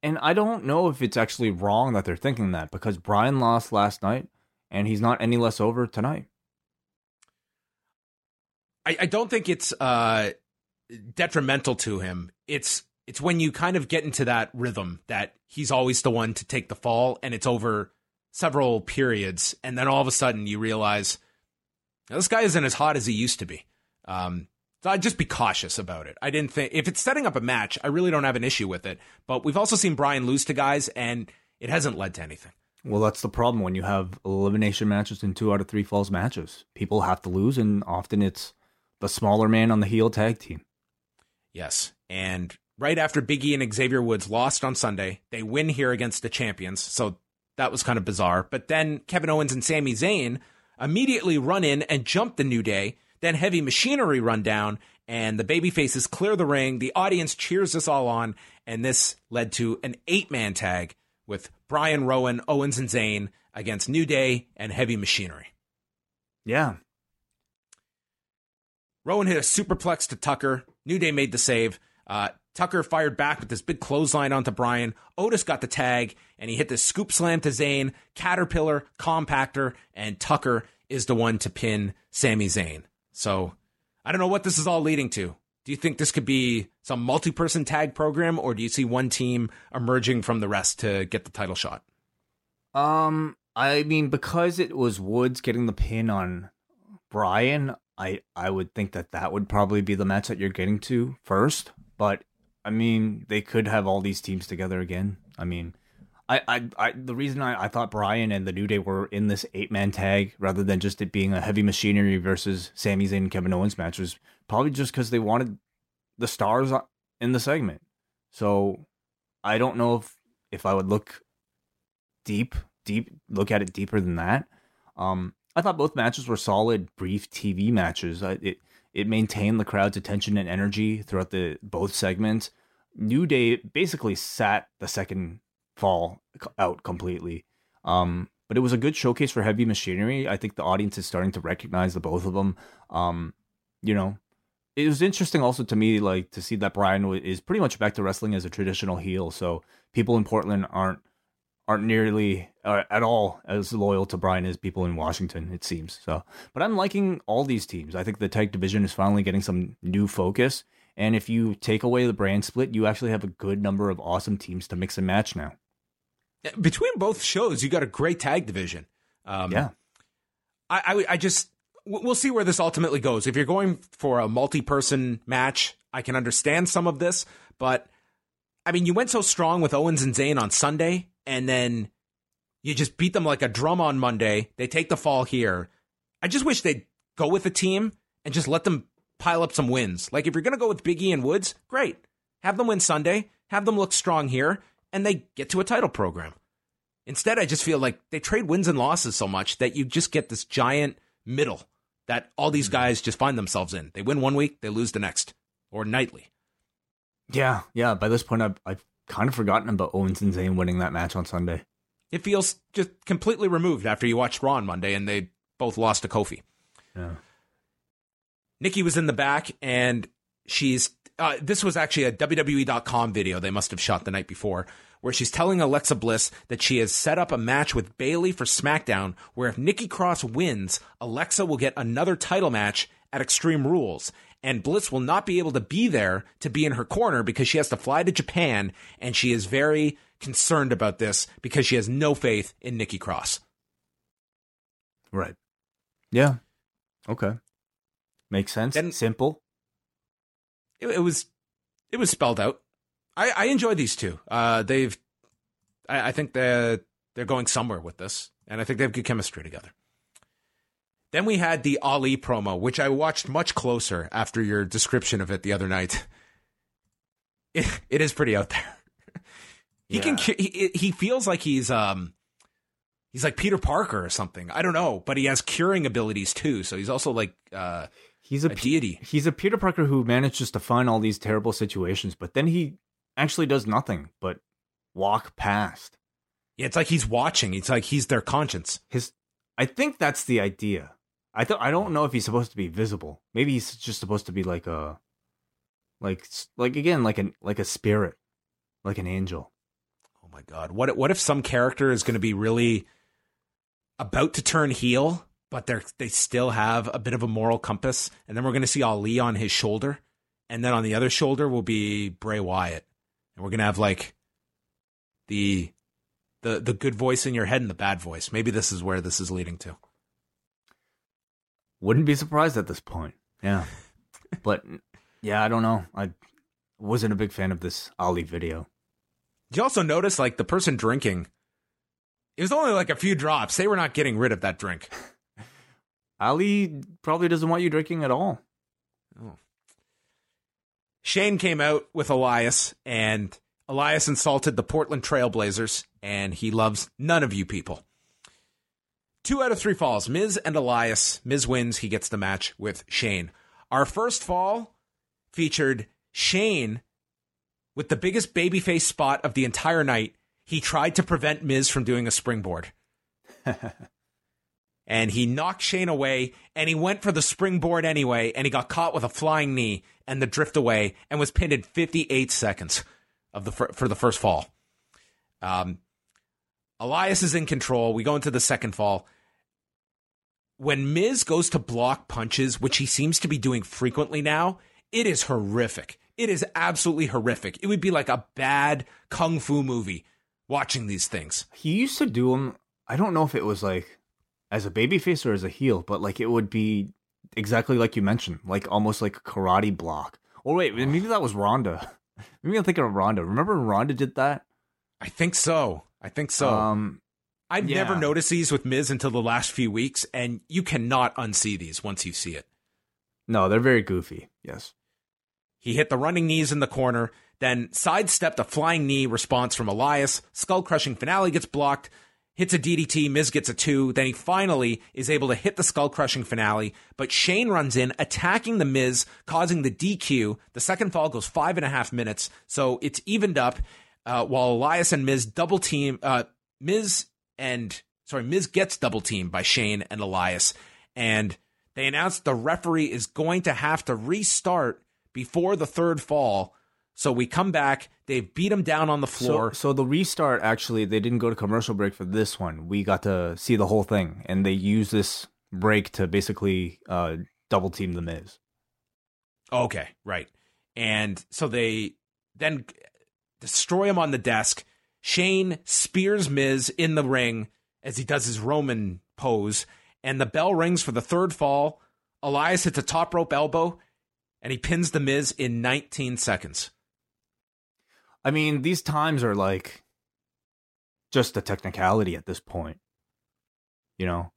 And I don't know if it's actually wrong that they're thinking that because Bryan lost last night, and he's not any less over tonight. I, I don't think it's uh, detrimental to him. It's it's when you kind of get into that rhythm that he's always the one to take the fall, and it's over several periods, and then all of a sudden you realize this guy isn't as hot as he used to be. Um, so I'd just be cautious about it. I didn't think if it's setting up a match, I really don't have an issue with it. But we've also seen Bryan lose to guys, and it hasn't led to anything. Well, that's the problem when you have elimination matches and two out of three falls matches. People have to lose, and often it's the smaller man on the heel tag team. Yes. And right after Biggie and Xavier Woods lost on Sunday, they win here against the champions. So that was kind of bizarre. But then Kevin Owens and Sami Zayn immediately run in and jump the New Day. Then Heavy Machinery run down, and the baby faces clear the ring. The audience cheers this all on, and this led to an eight man tag with Bryan Rowan, Owens, and Zayn against New Day and Heavy Machinery. Yeah. Rowan hit a superplex to Tucker. New Day made the save. Uh, Tucker fired back with this big clothesline onto Bryan. Otis got the tag, and he hit the scoop slam to Zayn, Caterpillar, Compactor, and Tucker is the one to pin Sami Zayn. So I don't know what this is all leading to. Do you think this could be some multi person tag program, or do you see one team emerging from the rest to get the title shot? Um, I mean, because it was Woods getting the pin on Bryan, I I would think that that would probably be the match that you're getting to first. But I mean, they could have all these teams together again. I mean, I I, I the reason I, I thought Bryan and the New Day were in this eight man tag rather than just it being a heavy machinery versus Sami Zayn and Kevin Owens match was probably just because they wanted the stars in the segment. So I don't know if if I would look deep, deep, look at it deeper than that. Um, I thought both matches were solid, brief TV matches. I, it it maintained the crowd's attention and energy throughout the both segments. New Day basically sat the second fall out completely. Um, but it was a good showcase for heavy machinery. I think the audience is starting to recognize the both of them. Um, you know, it was interesting also to me, like to see that Bryan is pretty much back to wrestling as a traditional heel. So people in Portland aren't aren't nearly uh, at all as loyal to Bryan as people in Washington. It seems so. But I'm liking all these teams. I think the tag division is finally getting some new focus. And if you take away the brand split, you actually have a good number of awesome teams to mix and match now. Between both shows, you got a great tag division. Um, yeah. I, I, I just we'll see where this ultimately goes. If you're going for a multi-person match, I can understand some of this, but I mean, you went so strong with Owens and Zayn on Sunday, and then you just beat them like a drum on Monday. They take the fall here. I just wish they'd go with a team and just let them pile up some wins. Like if you're going to go with Biggie and Woods, great. Have them win Sunday, have them look strong here, and they get to a title program. Instead, I just feel like they trade wins and losses so much that you just get this giant middle that all these mm-hmm. guys just find themselves in. They win one week, they lose the next, or nightly. Yeah, yeah. By this point, I've, I've kind of forgotten about Owens and Zayn winning that match on Sunday. It feels just completely removed after you watched Raw on Monday and they both lost to Kofi. Yeah. Nikki was in the back and she's. Uh, this was actually a WWE.com video they must have shot the night before where she's telling Alexa Bliss that she has set up a match with Bayley for SmackDown, where if Nikki Cross wins, Alexa will get another title match at Extreme Rules. And Bliss will not be able to be there to be in her corner because she has to fly to Japan, and she is very concerned about this because she has no faith in Nikki Cross. Right. Yeah. Okay. Makes sense. Then, Simple. It, it was it was spelled out. I, I enjoy these two. Uh, they've, I, I think they're they're going somewhere with this, and I think they have good chemistry together. Then we had the Ali promo, which I watched much closer after your description of it the other night. It, it is pretty out there. he yeah. can he, he feels like he's um he's like Peter Parker or something. I don't know, but he has curing abilities too. So he's also like uh he's a, a deity. He's a Peter Parker who manages to find all these terrible situations, but then he actually does nothing but walk past. Yeah, it's like he's watching. It's like he's their conscience. His, I think that's the idea. I th- I don't know if he's supposed to be visible. Maybe he's just supposed to be like a, like like again like an like a spirit, like an angel. Oh my god! What what if some character is going to be really about to turn heel, but they they still have a bit of a moral compass, and then we're going to see Ali on his shoulder, and then on the other shoulder will be Bray Wyatt and we're gonna have like the the the good voice in your head and the bad voice. Maybe this is where this is leading to. Wouldn't be surprised at this point. Yeah, but yeah, I don't know. I wasn't a big fan of this Ali video. Did you also notice like the person drinking? It was only like a few drops. They were not getting rid of that drink. Ali probably doesn't want you drinking at all. Oh. Shane came out with Elias, and Elias insulted the Portland Trailblazers, and he loves none of you people. Two out of three falls. Miz and Elias. Miz wins. He gets the match with Shane. Our first fall featured Shane with the biggest babyface spot of the entire night. He tried to prevent Miz from doing a springboard. and he knocked Shane away, and he went for the springboard anyway, and he got caught with a flying knee and the drift away and was pinned in 58 seconds of the for the first fall. Um, Elias is in control. We go into the second fall. When Miz goes to block punches, which he seems to be doing frequently now, it is horrific. It is absolutely horrific. It would be like a bad kung fu movie watching these things. He used to do them. I don't know if it was like as a babyface or as a heel, but like it would be exactly like you mentioned, like almost like a karate block. Or wait, maybe that was Ronda. Maybe I'm thinking of Ronda. Remember Ronda did that? I think so. I think so. Um, I've yeah. never noticed these with Miz until the last few weeks, and you cannot unsee these once you see it. No, they're very goofy. Yes. He hit the running knees in the corner, then sidestepped a flying knee response from Elias. Skull crushing finale gets blocked hits a DDT, Miz gets a two. Then he finally is able to hit the skull crushing finale, but Shane runs in, attacking the Miz, causing the DQ. The second fall goes five and a half minutes, so it's evened up. Uh, while Elias and Miz double team, uh, Miz and sorry, Miz gets double teamed by Shane and Elias, and they announced the referee is going to have to restart before the third fall. So we come back. They've beat him down on the floor. So, so the restart actually, they didn't go to commercial break for this one. We got to see the whole thing, and they use this break to basically uh, double team the Miz. Okay, right. And so they then destroy him on the desk. Shane spears Miz in the ring as he does his Roman pose, and the bell rings for the third fall. Elias hits a top rope elbow, and he pins the Miz in 19 seconds. I mean, these times are like just a technicality at this point. You know,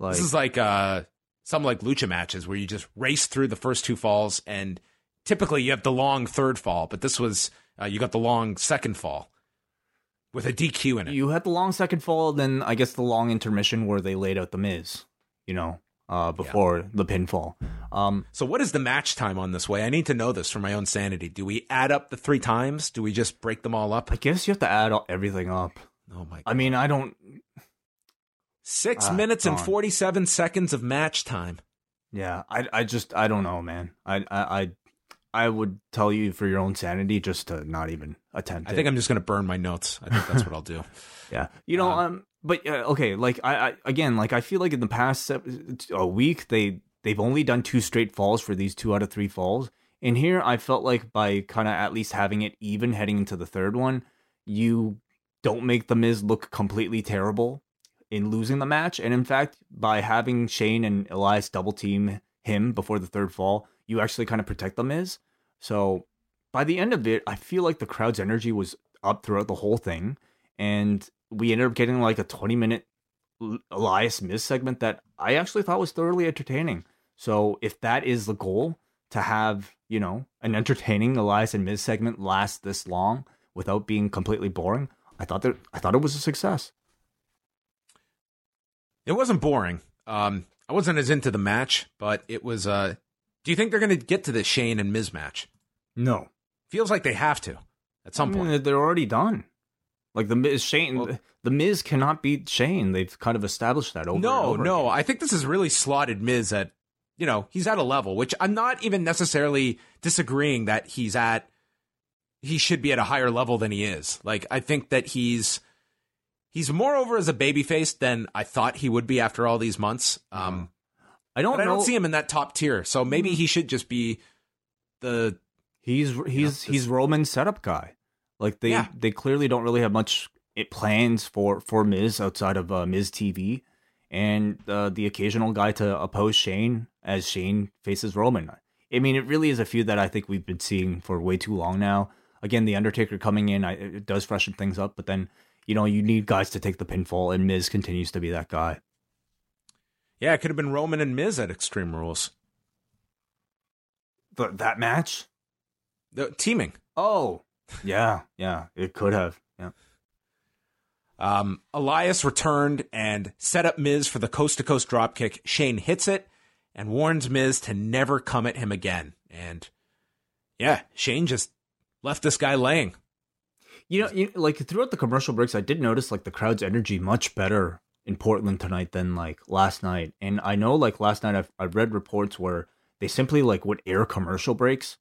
like this is like uh some like lucha matches where you just race through the first two falls, and typically you have the long third fall, but this was uh, you got the long second fall with a DQ in it. You had the long second fall, then I guess the long intermission where they laid out the Miz. You know, uh, before yeah. the pinfall. Um, so, what is the match time on this way? I need to know this for my own sanity. Do we add up the three times? Do we just break them all up? I guess you have to add everything up. Oh my! God. I mean, I don't. Six ah, minutes and forty-seven seconds of match time. Yeah, I, I just, I don't know, man. I, I, I, I would tell you for your own sanity just to not even attempt. I think I'm just gonna burn my notes. I think that's what I'll do. Yeah, you know, um, um but uh, okay, like I, I again, like I feel like in the past a week they they've only done two straight falls for these two out of three falls. And here I felt like by kind of at least having it even heading into the third one, you don't make the Miz look completely terrible in losing the match. And in fact, by having Shane and Elias double team him before the third fall, you actually kind of protect the Miz. So by the end of it, I feel like the crowd's energy was up throughout the whole thing. And we ended up getting like a 20 minute Elias Miz segment that I actually thought was thoroughly entertaining. So if that is the goal to have, you know, an entertaining Elias and Miz segment last this long without being completely boring, I thought that I thought it was a success. It wasn't boring. Um, I wasn't as into the match, but it was. Uh, do you think they're going to get to the Shane and Miz match? No. Feels like they have to at some I mean, point. They're already done. Like the Miz Shane, well, the Miz cannot beat Shane. They've kind of established that over. No, over no. Again. I think this is really slotted Miz at, you know, he's at a level which I'm not even necessarily disagreeing that he's at. He should be at a higher level than he is. Like I think that he's he's more over as a babyface than I thought he would be after all these months. Um, I don't. I don't see him in that top tier. So maybe he should just be the. He's he's you know, he's Roman setup guy. Like they yeah. they clearly don't really have much plans for for Miz outside of uh, Miz TV and uh, the occasional guy to oppose Shane as Shane faces Roman. I mean, it really is a feud that I think we've been seeing for way too long now. Again, the Undertaker coming in, I, it does freshen things up, but then you know you need guys to take the pinfall, and Miz continues to be that guy. Yeah, it could have been Roman and Miz at Extreme Rules. The, that match, the teaming. Oh, yeah, yeah, it could have. Yeah. Um, Elias returned and set up Miz for the coast to coast dropkick. Shane hits it and warns Miz to never come at him again. And yeah, Shane just left this guy laying. You know, you, like throughout the commercial breaks, I did notice like the crowd's energy much better in Portland tonight than like last night. And I know like last night I've, I've read reports where they simply like would air commercial breaks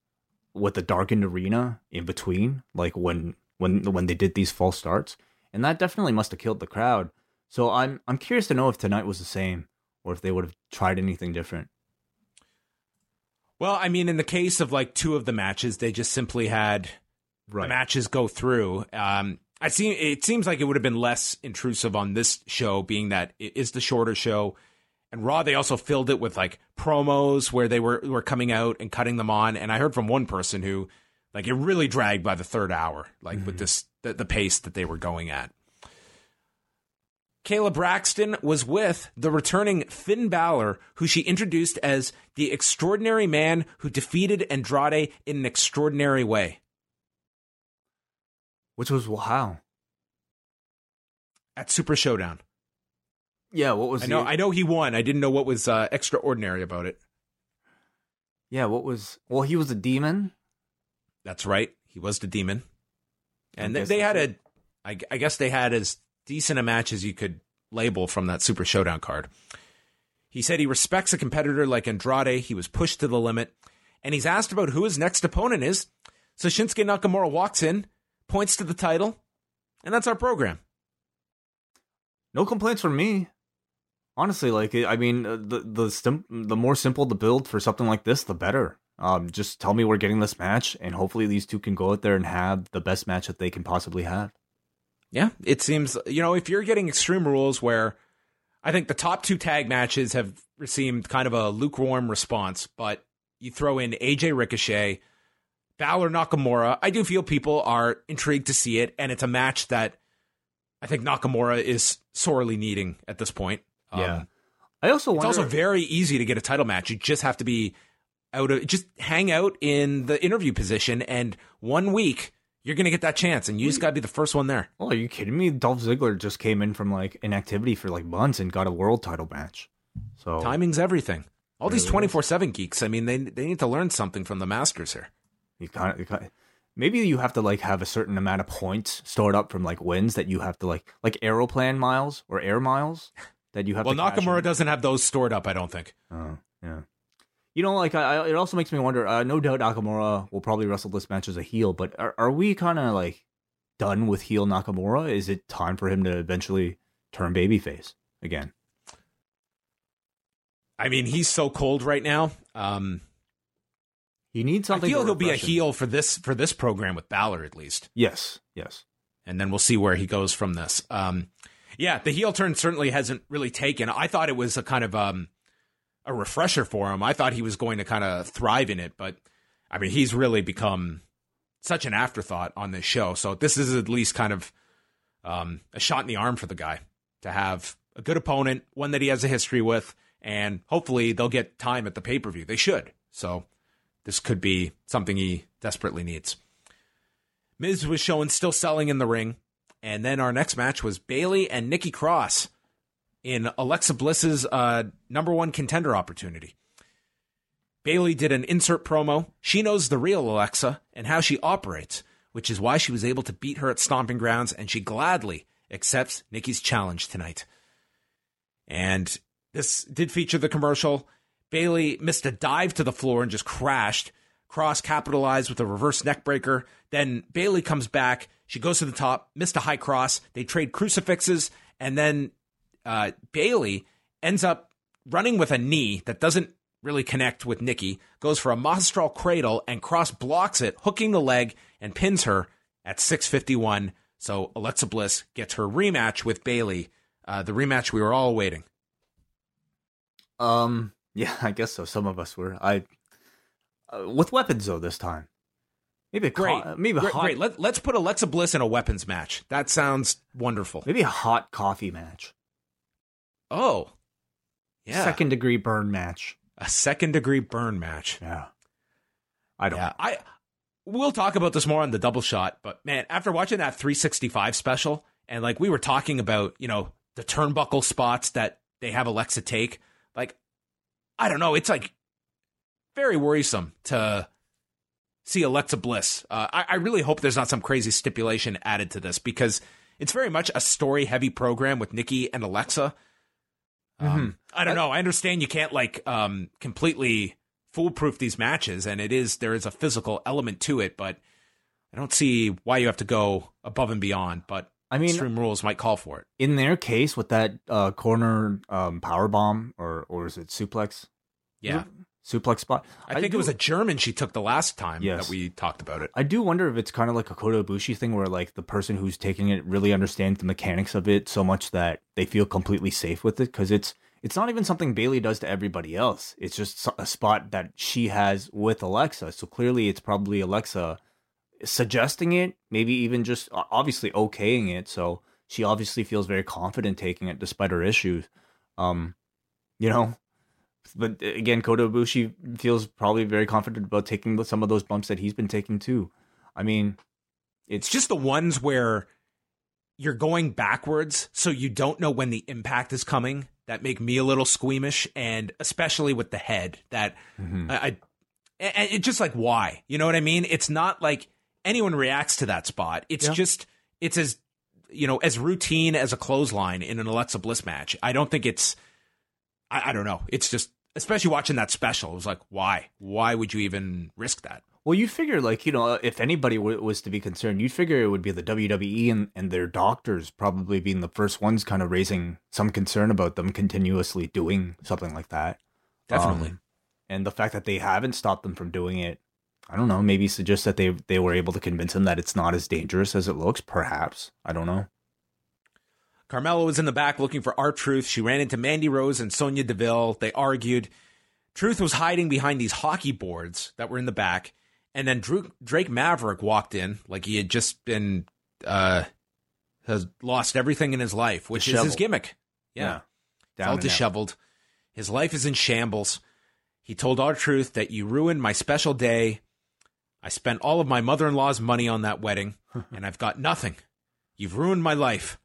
with the darkened arena in between, like when when when they did these false starts, and that definitely must have killed the crowd. So I'm I'm curious to know if tonight was the same, or if they would have tried anything different. Well, I mean, in the case of like two of the matches, they just simply had right. the matches go through. Um, I see. It seems like it would have been less intrusive on this show, being that it is the shorter show and Raw they also filled it with like promos where they were were coming out and cutting them on. And I heard from one person who like it really dragged by the third hour, like mm-hmm. with this the, the pace that they were going at. Kayla Braxton was with the returning Finn Balor, who she introduced as the extraordinary man who defeated Andrade in an extraordinary way. Which was how? At Super Showdown. Yeah, what was I know? The... I know he won. I didn't know what was uh, extraordinary about it. Yeah, what was? Well, he was a demon. That's right. He was the demon, and they, they had a. I, I guess they had as decent a match as you could label from that Super Showdown card. He said he respects a competitor like Andrade. He was pushed to the limit. And he's asked about who his next opponent is. So Shinsuke Nakamura walks in, points to the title, and that's our program. No complaints from me. Honestly, like I mean, uh, the the sim- the more simple the build for something like this, the better. Um, just tell me we're getting this match, and hopefully these two can go out there and have the best match that they can possibly have. Yeah, it seems you know if you're getting extreme rules where I think the top two tag matches have received kind of a lukewarm response, but you throw in AJ Ricochet, Balor Nakamura, I do feel people are intrigued to see it, and it's a match that I think Nakamura is sorely needing at this point. Yeah. Um, I also it's also very easy to get a title match. You just have to be out of just hang out in the interview position, and one week you're going to get that chance, and you just got to be the first one there. oh, are you kidding me? Dolph Ziggler just came in from like inactivity for like months and got a world title match. So Timing's everything. All these Really is. twenty four seven geeks. I mean, they they need to learn something from the masters here. you kind of maybe you have to like have a certain amount of points stored up from like wins that you have to like like aeroplan miles or air miles that you have. Well, Nakamura doesn't have those stored up. I don't think. Oh, yeah. You know, like I, I- it also makes me wonder. Uh, no doubt Nakamura will probably wrestle this match as a heel, but are, are we kind of like done with heel Nakamura? Is it time for him to eventually turn babyface again? I mean, he's so cold right now. Um, He needs I something. feel to he'll be a heel for this for this program with Balor at least, Yes, yes. and then we'll see where he goes from this. Um, yeah, the heel turn certainly hasn't really taken. I thought it was a kind of um, a refresher for him. I thought he was going to kind of thrive in it, but I mean, he's really become such an afterthought on this show. So this is at least kind of um, a shot in the arm for the guy to have a good opponent, one that he has a history with, and hopefully they'll get time at the pay per view. They should. So this could be something he desperately needs. Miz was shown still selling in the ring. And then our next match was Bayley and Nikki Cross in Alexa Bliss's uh, number one contender opportunity. Bayley did an insert promo. She knows the real Alexa and how she operates, which is why she was able to beat her at Stomping Grounds, and she gladly accepts Nikki's challenge tonight. And this did feature the commercial. Bayley missed a dive to the floor and just crashed. Cross capitalized with a reverse neckbreaker. Then Bayley comes back. She goes to the top, missed a high cross. They trade crucifixes, and then uh, Bayley ends up running with a knee that doesn't really connect with Nikki. Goes for a Magistral cradle, and Cross blocks it, hooking the leg and pins her at 6:51. So Alexa Bliss gets her rematch with Bayley, uh, the rematch we were all waiting. Um, yeah, I guess so. Some of us were. I uh, with weapons though this time. Maybe a Great, co- maybe a great, hot, great. Let, let's put Alexa Bliss in a weapons match. That sounds wonderful. maybe a hot coffee match. Oh, yeah, Second degree burn match. a second degree burn match. Yeah. I don't. Yeah, I we'll talk about this more on the double shot, but man, after watching that 365 special and like we were talking about, you know, the turnbuckle spots that they have Alexa take, like I don't know, it's like very worrisome to see Alexa Bliss. Uh, I, I really hope there's not some crazy stipulation added to this because it's very much a story heavy program with Nikki and Alexa. Um, I don't know. I understand you can't like um, completely foolproof these matches, and it is there is a physical element to it, but I don't see why you have to go above and beyond. But I mean, Extreme Rules might call for it. in their case with that uh, corner um, power bomb or or is it suplex? Yeah, Suplex spot. I think it was a German she took the last time Yes. that we talked about it. I do wonder if it's kind of like a Kota Ibushi thing where like the person who's taking it really understands the mechanics of it so much that they feel completely safe with it because it's it's not even something Bayley does to everybody else. It's just a spot that she has with Alexa. So clearly it's probably Alexa suggesting it, maybe even just obviously okaying it. So she obviously feels very confident taking it despite her issues. Um, you know, but again, Kota Ibushi feels probably very confident about taking some of those bumps that he's been taking too. I mean, It's just the ones where you're going backwards, so you don't know when the impact is coming. That make me a little squeamish, and especially with the head. That Mhm. I, I and it just like why? You know what I mean? It's not like anyone reacts to that spot. It's Yeah. just it's as you know as routine as a clothesline in an Alexa Bliss match. I don't think it's I, I don't know. It's just, especially watching that special, it was like, why? Why would you even risk that? Well, you figure like you know if anybody w- was to be concerned, you'd figure it would be the WWE and, and their doctors probably being the first ones kind of raising some concern about them continuously doing something like that. Definitely. Um, and the fact that they haven't stopped them from doing it, I don't know. Maybe suggests that they they were able to convince them that it's not as dangerous as it looks. Perhaps I don't know. Carmella was in the back looking for R-Truth. She ran into Mandy Rose and Sonya Deville. They argued. Truth was hiding behind these hockey boards that were in the back. And then Drew, Drake Maverick walked in like he had just been, uh, has lost everything in his life, which is his gimmick. Yeah. Down All and out. disheveled. His life is in shambles. He told R-Truth that you ruined my special day. I spent all of my mother in law's money on that wedding, and I've got nothing. You've ruined my life.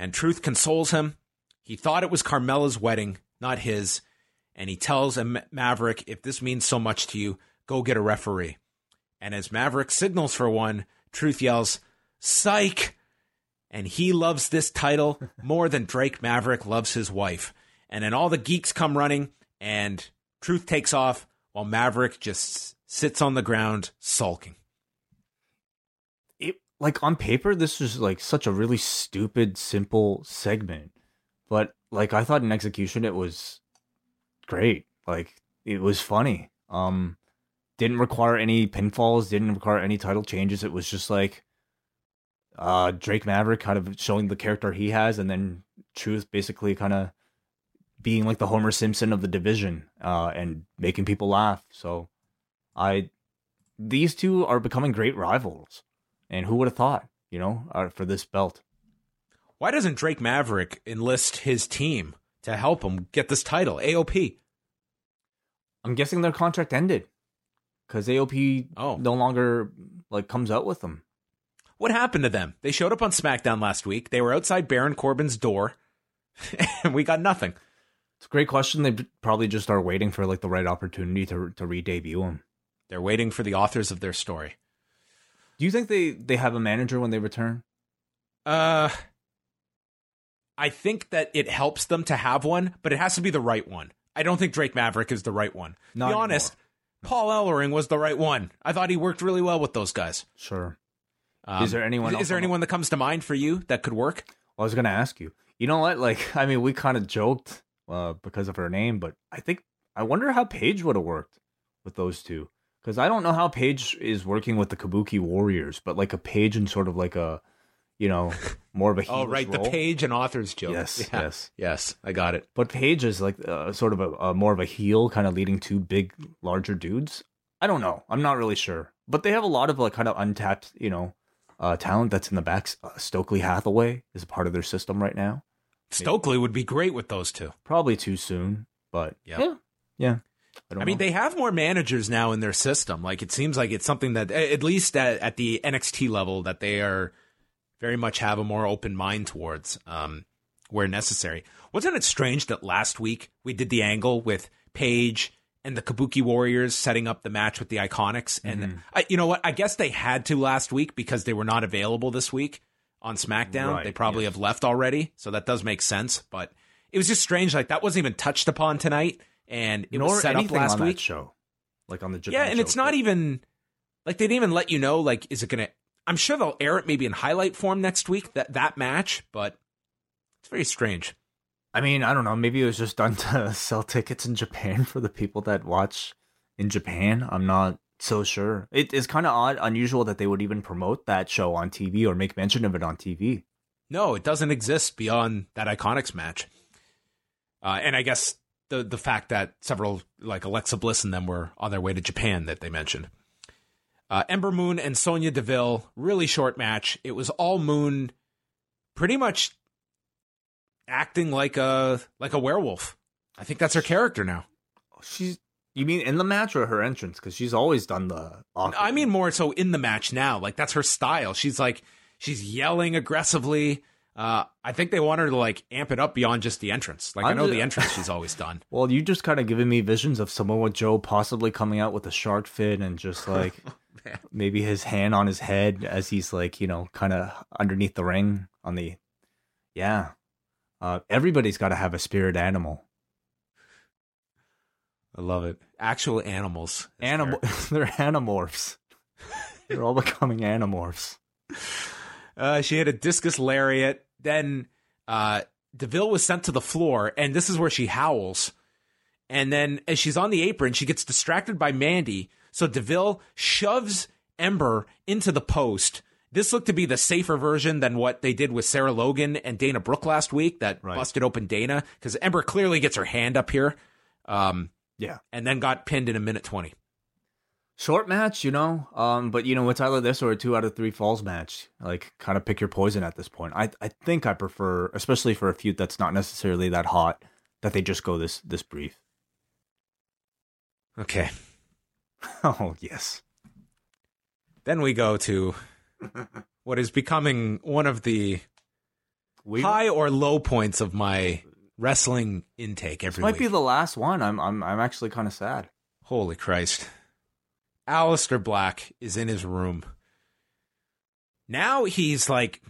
And Truth consoles him. He thought it was Carmella's wedding, not his. And he tells Ma- Maverick, if this means so much to you, go get a referee. And as Maverick signals for one, Truth yells, Psych! And he loves this title more than Drake Maverick loves his wife. And then all the geeks come running, and Truth takes off while Maverick just sits on the ground sulking. Like on paper this was like such a really stupid simple segment but like i thought in execution it was great. Like it was funny. Um didn't require any pinfalls didn't require any title changes. It was just like uh drake maverick kind of showing the character he has and then truth basically kind of being like the homer simpson of the division uh and making people laugh. So i these two are becoming great rivals and who would have thought, you know, uh, for this belt? Why doesn't Drake Maverick enlist his team to help him get this title? AOP. I'm guessing their contract ended because AOP Oh. no longer like comes out with them. What happened to them? They showed up on SmackDown last week. They were outside Baron Corbin's door, and we got nothing. It's a great question. They probably just are waiting for like the right opportunity to to re-debut them. They're waiting for the authors of their story. Do you think they they have a manager when they return? Uh, I think that it helps them to have one, but it has to be the right one. I don't think Drake Maverick is the right one. To Not be honest, Paul Ellering was the right one. I thought he worked really well with those guys. Sure. Um, Is there anyone Is, else there on the- anyone that comes to mind for you that could work? Well, I was gonna ask you. You know what? Like, I mean, we kind of joked uh, because of her name, but I think I wonder how Paige would have worked with those two. Because I don't know how Paige is working with the Kabuki Warriors, but like a Paige in sort of like a, you know, more of a Oh, right, role. the page and authors joke. Yes, Yeah. yes. yes. I got it. But Paige is like uh, sort of a, a more of a heel, kind of leading two big, larger dudes. I don't know. I'm not really sure. But they have a lot of like kind of untapped, you know, uh, talent that's in the backs. Uh, Stokely Hathaway is a part of their system right now. Stokely would be great with those two. Probably too soon, but Yep. yeah, yeah. Don't I mean, they have more managers now in their system. Like it seems like it's something that, at least at, at the NXT level, that they are very much have a more open mind towards um, where necessary. Wasn't it strange that last week we did the angle with Paige and the Kabuki Warriors setting up the match with the Iconics? And Mm-hmm. I, you know what? I guess they had to last week because they were not available this week on SmackDown. Right, they probably yes. have left already, so that does make sense. But it was just strange. Like that wasn't even touched upon tonight, and it nor was set up last week. show, like on the Yeah, and it's not even like they didn't even let you know. Like, is it gonna? I'm sure they'll air it maybe in highlight form next week. That that match, but it's very strange. I mean, I don't know. Maybe it was just done to sell tickets in Japan for the people that watch in Japan. I'm not so sure. It is kind of odd, unusual that they would even promote that show on TV or make mention of it on TV. No, it doesn't exist beyond that Iconics match. Uh, and I guess the the fact that several like Alexa Bliss and them were on their way to Japan that they mentioned. Uh, Ember Moon and Sonya Deville, really short match. It was all Moon, pretty much acting like a like a werewolf. I think that's her character now. She's. You mean in the match or her entrance? Because she's always done the. awkward- I mean more so in the match now. Like that's her style. She's like she's yelling aggressively. Uh, I think they want her to like amp it up beyond just the entrance. Like i I'm know ju- the entrance she's always done. Well, you just kind of giving me visions of Samoa Joe possibly coming out with a shark fin and just like man. maybe his hand on his head as he's like, you know, kind of underneath the ring on the. Yeah. Uh, everybody's got to have a spirit animal. I love it. Actual animals. Animal, they're animorphs. they're all becoming animorphs. Uh, she had a discus lariat. Then uh, Deville was sent to the floor, and this is where she howls. And then as she's on the apron, she gets distracted by Mandy. So Deville shoves Ember into the post. This looked to be the safer version than what they did with Sarah Logan and Dana Brooke last week that Right. busted open Dana because Ember clearly gets her hand up here um, Yeah. and then got pinned in a minute 20. Short match, you know. Um, but you know, it's either this or a two out of three falls match. Like, kind of pick your poison at this point. I I think I prefer, especially for a feud that's not necessarily that hot, that they just go this this brief. Okay. Oh yes. Then we go to what is becoming one of the We high or low points of my wrestling intake every might week. be the last one. I'm I'm I'm actually kind of sad. Holy Christ. Aleister Black is in his room. Now he's like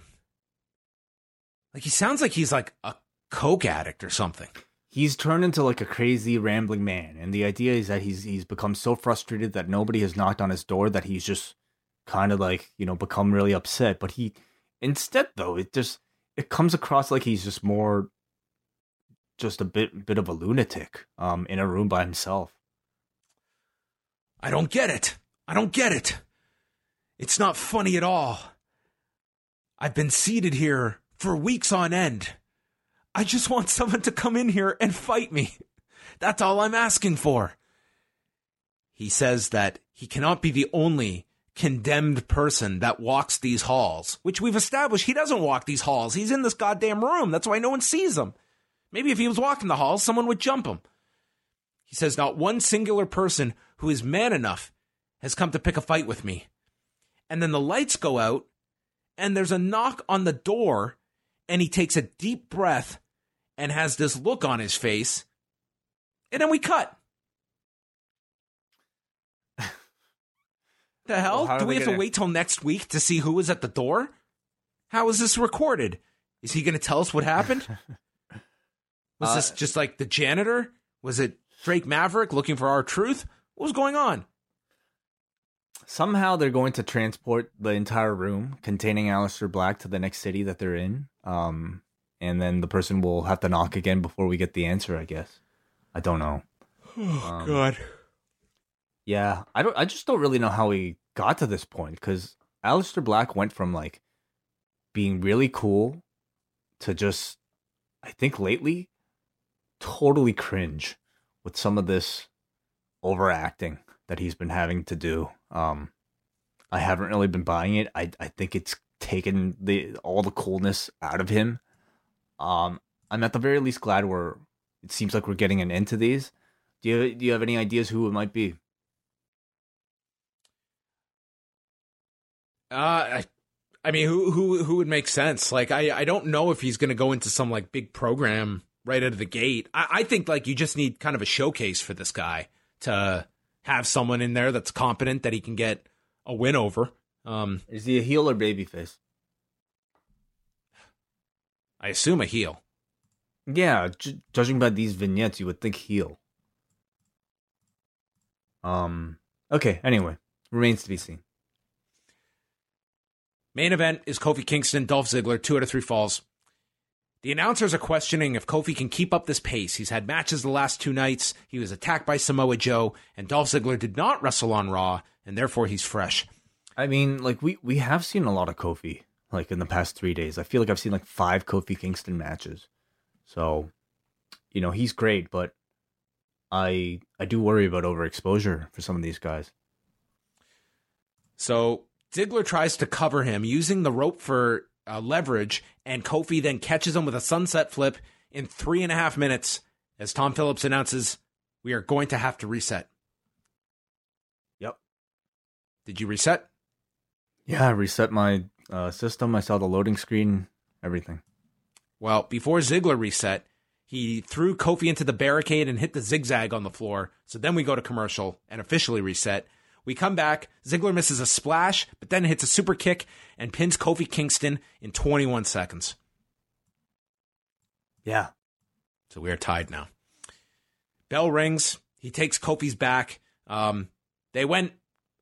like he sounds like he's like a coke addict or something. He's turned into like a crazy rambling man, and the idea is that he's he's become so frustrated that nobody has knocked on his door that he's just kind of like you know become really upset. But he instead though it just it comes across like he's just more just a bit bit of a lunatic um in a room by himself. I don't get it. I don't get it. It's not funny at all. I've been seated here for weeks on end. I just want someone to come in here and fight me. That's all I'm asking for. He says that he cannot be the only condemned person that walks these halls, which we've established he doesn't walk these halls. He's in this goddamn room. That's why no one sees him. Maybe if he was walking the halls, someone would jump him. He says not one singular person who is man enough has come to pick a fight with me. And then the lights go out, and there's a knock on the door, and he takes a deep breath and has this look on his face. And then we cut. the hell? Well, Do we have to gonna- wait till next week to see who was at the door? How is this recorded? Is he going to tell us what happened? Was Uh, this just like the janitor? Was it Drake Maverick looking for R-Truth? What was going on? Somehow they're going to transport the entire room containing Aleister Black to the next city that they're in. Um, and then the person will have to knock again before we get the answer. I guess. I don't know. Oh, God. Yeah, I don't. I just don't really know how we got to this point because Aleister Black went from like being really cool to just, I think lately, totally cringe with some of this overacting that he's been having to do. Um, I haven't really been buying it. I I think it's taken the all the coolness out of him. Um, I'm at the very least glad we're. It seems like we're getting an end to these. Do you do you have any ideas who it might be? Uh, I, I mean, who who who would make sense? Like, I I don't know if he's going to go into some like big program right out of the gate. I, I think like you just need kind of a showcase for this guy to have someone in there that's competent that he can get a win over. Um, Is he a heel or babyface? I assume a heel. Yeah, ju- judging by these vignettes, you would think heel. Um. Okay. Anyway, remains to be seen. Main event is Kofi Kingston, Dolph Ziggler, two out of three falls. The announcers are questioning if Kofi can keep up this pace. He's had matches the last two nights. He was attacked by Samoa Joe, and Dolph Ziggler did not wrestle on Raw, and therefore he's fresh. I mean, like we we have seen a lot of Kofi like in the past three days. I feel like I've seen like five Kofi Kingston matches. So, you know, he's great, but I I do worry about overexposure for some of these guys. So Ziggler tries to cover him using the rope for uh, leverage, and Kofi then catches him with a sunset flip in three and a half minutes as Tom Phillips announces, We are going to have to reset. Yep. Did you reset? Yeah, I reset my uh, system. I saw the loading screen, everything. Well, before Ziggler reset, he threw Kofi into the barricade and hit the zigzag on the floor. So then we go to commercial and officially reset. We come back. Ziggler misses a splash, but then hits a super kick and pins Kofi Kingston in 21 seconds. Yeah. So we are tied now. Bell rings. He takes Kofi's back. Um, they went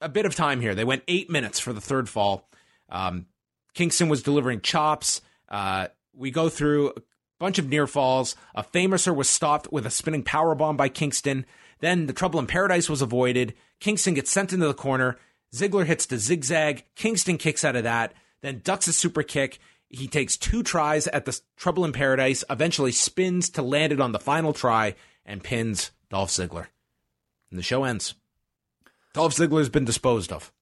a bit of time here. They went eight minutes for the third fall. Um, Kingston was delivering chops. Uh, we go through a bunch of near falls. A Fameasser was stopped with a spinning power bomb by Kingston. Then the trouble in paradise was avoided. Kingston gets sent into the corner. Ziggler hits the zigzag. Kingston kicks out of that, then ducks a super kick. He takes two tries at the trouble in paradise, eventually spins to land it on the final try and pins Dolph Ziggler. And the show ends. Dolph Ziggler's been disposed of.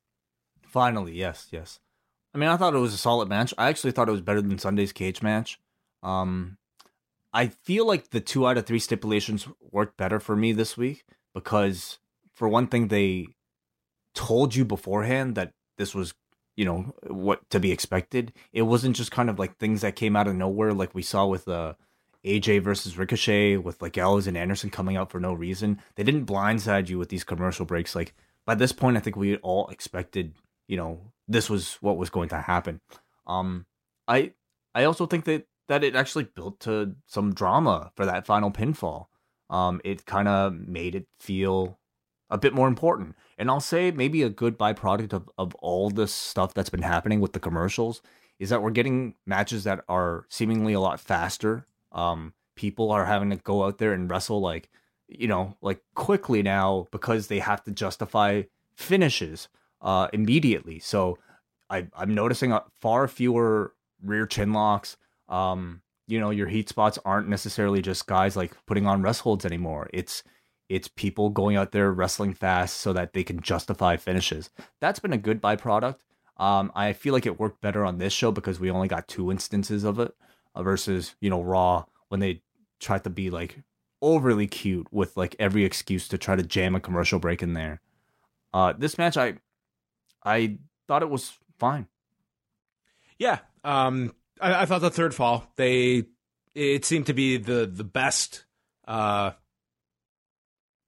Finally, yes, yes. I mean, I thought it was a solid match. I actually thought it was better than Sunday's cage match. Um, I feel like the two out of three stipulations worked better for me this week because, for one thing, they told you beforehand that this was, you know, what to be expected. It wasn't just kind of like things that came out of nowhere, like we saw with uh, AJ versus Ricochet, with like Gallows and Anderson coming out for no reason. They didn't blindside you with these commercial breaks. Like by this point, I think we all expected, you know, this was what was going to happen. Um, I I also think that that it actually built to some drama for that final pinfall. Um, it kind of made it feel a bit more important. And I'll say maybe a good byproduct of, of all this stuff that's been happening with the commercials is that we're getting matches that are seemingly a lot faster. Um, people are having to go out there and wrestle like, you know, like quickly now because they have to justify finishes uh, immediately. So I, I'm noticing far fewer rear chin locks. Um, you know, your heat spots aren't necessarily just guys like putting on rest holds anymore. It's it's people going out there wrestling fast so that they can justify finishes. That's been a good byproduct. Um, I feel like it worked better on this show because we only got two instances of it uh, versus you know Raw when they tried to be like overly cute with like every excuse to try to jam a commercial break in there. Uh, this match, I I thought it was fine. Yeah, um, I, I thought the third fall they it seemed to be the the best. Uh,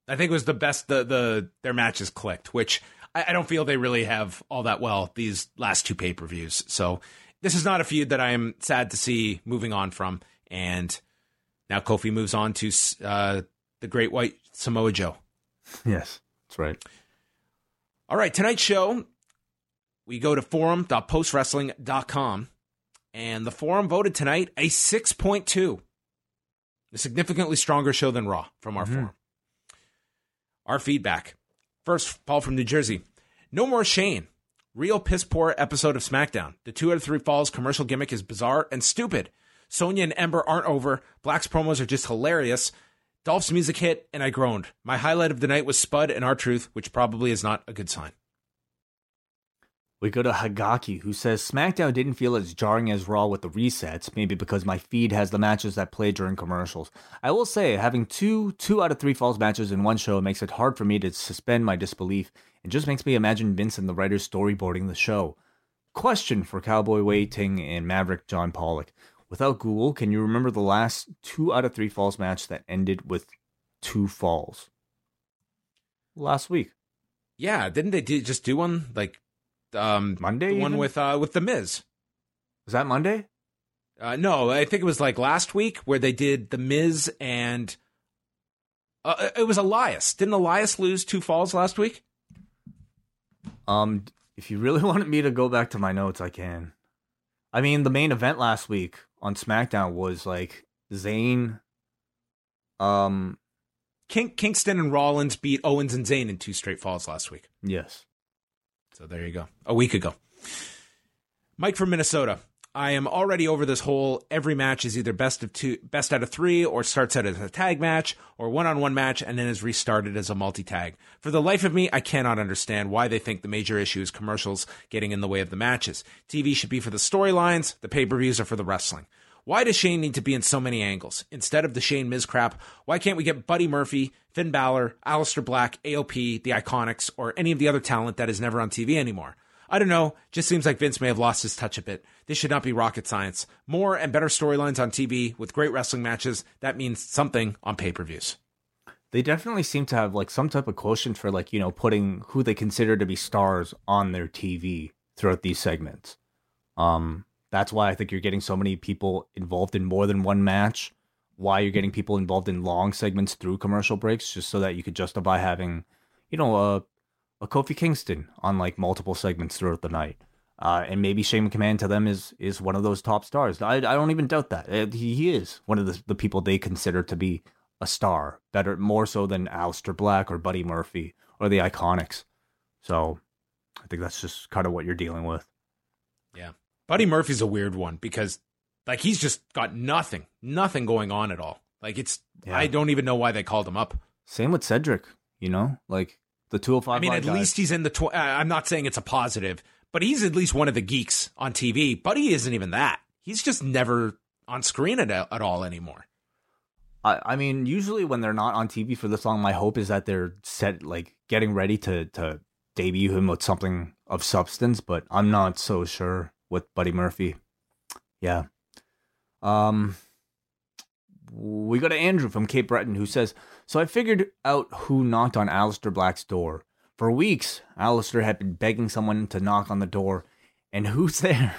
I think it was the best the the their matches clicked, which I, I don't feel they really have all that well these last two pay per views. So this is not a feud that I am sad to see moving on from. And now Kofi moves on to uh, the Great White Samoa Joe. Yes, that's right. All right, tonight's show, we go to forum.postwrestling.com, and the forum voted tonight a 6.2, a significantly stronger show than Raw from our mm-hmm. forum. Our feedback. First, Paul from New Jersey. No more Shane. Real piss poor episode of SmackDown. The two out of three falls commercial gimmick is bizarre and stupid. Sonya and Ember aren't over. Black's promos are just hilarious. Dolph's music hit, and I groaned. My highlight of the night was Spud and R-Truth, which probably is not a good sign. We go to Hagaki, who says SmackDown didn't feel as jarring as Raw with the resets, maybe because my feed has the matches that play during commercials. I will say, having two two out of three Falls matches in one show makes it hard for me to suspend my disbelief and just makes me imagine Vince and the writers storyboarding the show. Question for Cowboy Wai Ting and Maverick John Pollock. Without Google, can you remember the last two out of three Falls match that ended with two falls? Last week. Yeah, didn't they do, just do one like um, Monday, the one even? with uh, with the Miz. Was that Monday? Uh, no, I think it was like last week where they did the Miz and uh, it was Elias. Didn't Elias lose two falls last week? Um, if you really wanted me to go back to my notes, I can. I mean, the main event last week on SmackDown was like Zayn, um, King- Kingston and Rollins beat Owens and Zayn in two straight falls last week. Yes. So there you go. A week ago. Mike from Minnesota. I am already over this whole every match is either best of two, best out of three, or starts out as a tag match, or one on one match, and then is restarted as a multi tag. For the life of me, I cannot understand why they think the major issue is commercials getting in the way of the matches. TV should be for the storylines, the pay per views are for the wrestling. Why does Shane need to be in so many angles? Instead of the Shane Miz crap, why can't we get Buddy Murphy, Finn Balor, Aleister Black, AOP, the Iconics, or any of the other talent that is never on TV anymore? I don't know. Just seems like Vince may have lost his touch a bit. This should not be rocket science. More and better storylines on TV with great wrestling matches. That means something on pay per views. They definitely seem to have like some type of quotient for like, you know, putting who they consider to be stars on their TV throughout these segments. Um, that's why I think you're getting so many people involved in more than one match. why you're getting people involved in long segments through commercial breaks, just so that you could justify having, you know, a a Kofi Kingston on like multiple segments throughout the night. Uh, and maybe Shane McMahon to them is is one of those top stars. I, I don't even doubt that uh, he, he is one of the, the people they consider to be a star, better more so than Aleister Black or Buddy Murphy or the Iconics. So I think that's just kind of what you're dealing with. Yeah. Buddy Murphy's a weird one because like he's just got nothing, nothing going on at all. Like it's Yeah. I don't even know why they called him up. Same with Cedric, you know, like the 205. I mean, at guys. least he's in the. Tw- I'm not saying it's a positive, but he's at least one of the geeks on TV. Buddy isn't even that. He's just never on screen at, at all anymore. I, I mean, usually when they're not on TV for this long, my hope is that they're set like getting ready to to debut him with something of substance. But I'm not so sure with Buddy Murphy. Yeah. Um. We go to Andrew from Cape Breton who says, "So I figured out who knocked on Aleister Black's door. For weeks, Aleister had been begging someone to knock on the door, and who's there?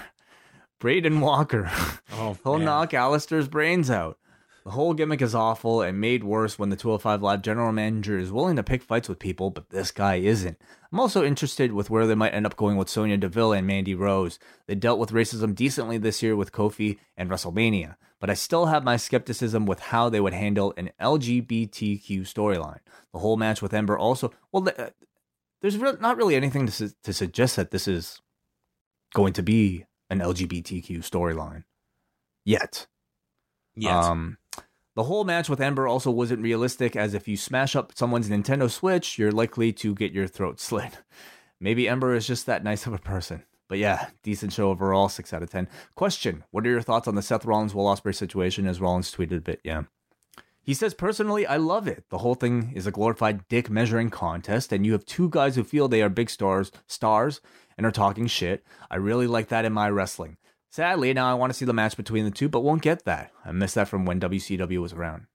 Braden Walker." Oh, He'll man. knock Aleister's brains out. The whole gimmick is awful and made worse when the 205 Live general manager is willing to pick fights with people, but this guy isn't. I'm also interested with where they might end up going with Sonya Deville and Mandy Rose. They dealt with racism decently this year with Kofi and WrestleMania, but I still have my skepticism with how they would handle an LGBTQ storyline. The whole match with Ember also, well, uh, there's re- not really anything to, su- to suggest that this is going to be an LGBTQ storyline yet. Yes. Um, the whole match with Ember also wasn't realistic, as if you smash up someone's Nintendo Switch, you're likely to get your throat slit. Maybe Ember is just that nice of a person. But yeah, decent show overall, 6 out of 10. Question What are your thoughts on the Seth Rollins Will Ospreay situation? As Rollins tweeted a bit, yeah. He says, personally, I love it. The whole thing is a glorified dick measuring contest, and you have two guys who feel they are big stars, stars, and are talking shit. I really like that in my wrestling. Sadly, now I want to see the match between the two, but won't get that. I missed that from when WCW was around.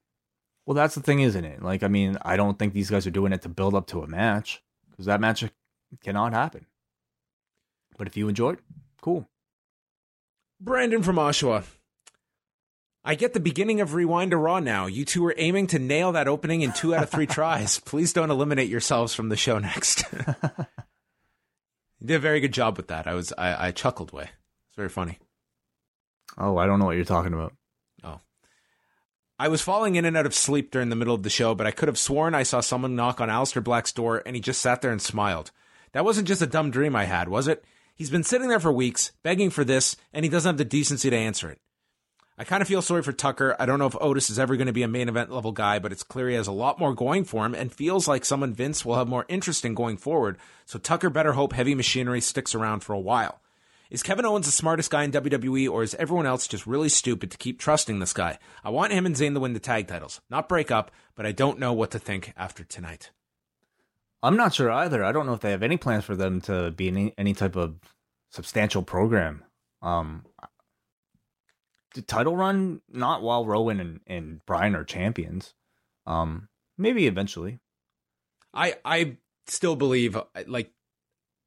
Well, that's the thing, isn't it? Like, I mean, I don't think these guys are doing it to build up to a match because that match cannot happen. But if you enjoyed, cool. Brandon from Oshawa. I get the beginning of Rewind to Raw now. You two are aiming to nail that opening in two out of three tries. Please don't eliminate yourselves from the show next. you did a very good job with that. I was I, I chuckled way. It's very funny. Oh, I don't know what you're talking about. Oh. I was falling in and out of sleep during the middle of the show, but I could have sworn I saw someone knock on Aleister Black's door and he just sat there and smiled. That wasn't just a dumb dream I had, was it? He's been sitting there for weeks, begging for this, and he doesn't have the decency to answer it. I kind of feel sorry for Tucker. I don't know if Otis is ever going to be a main event level guy, but it's clear he has a lot more going for him and feels like someone Vince will have more interest in going forward, so Tucker better hope heavy machinery sticks around for a while. Is Kevin Owens the smartest guy in WWE, or is everyone else just really stupid to keep trusting this guy? I want him and Zayn to win the tag titles, not break up, but I don't know what to think after tonight. I'm not sure either. I don't know if they have any plans for them to be in any, any type of substantial program. Um, the title run, not while Rowan and, and Bryan are champions. Um, maybe eventually. I I still believe like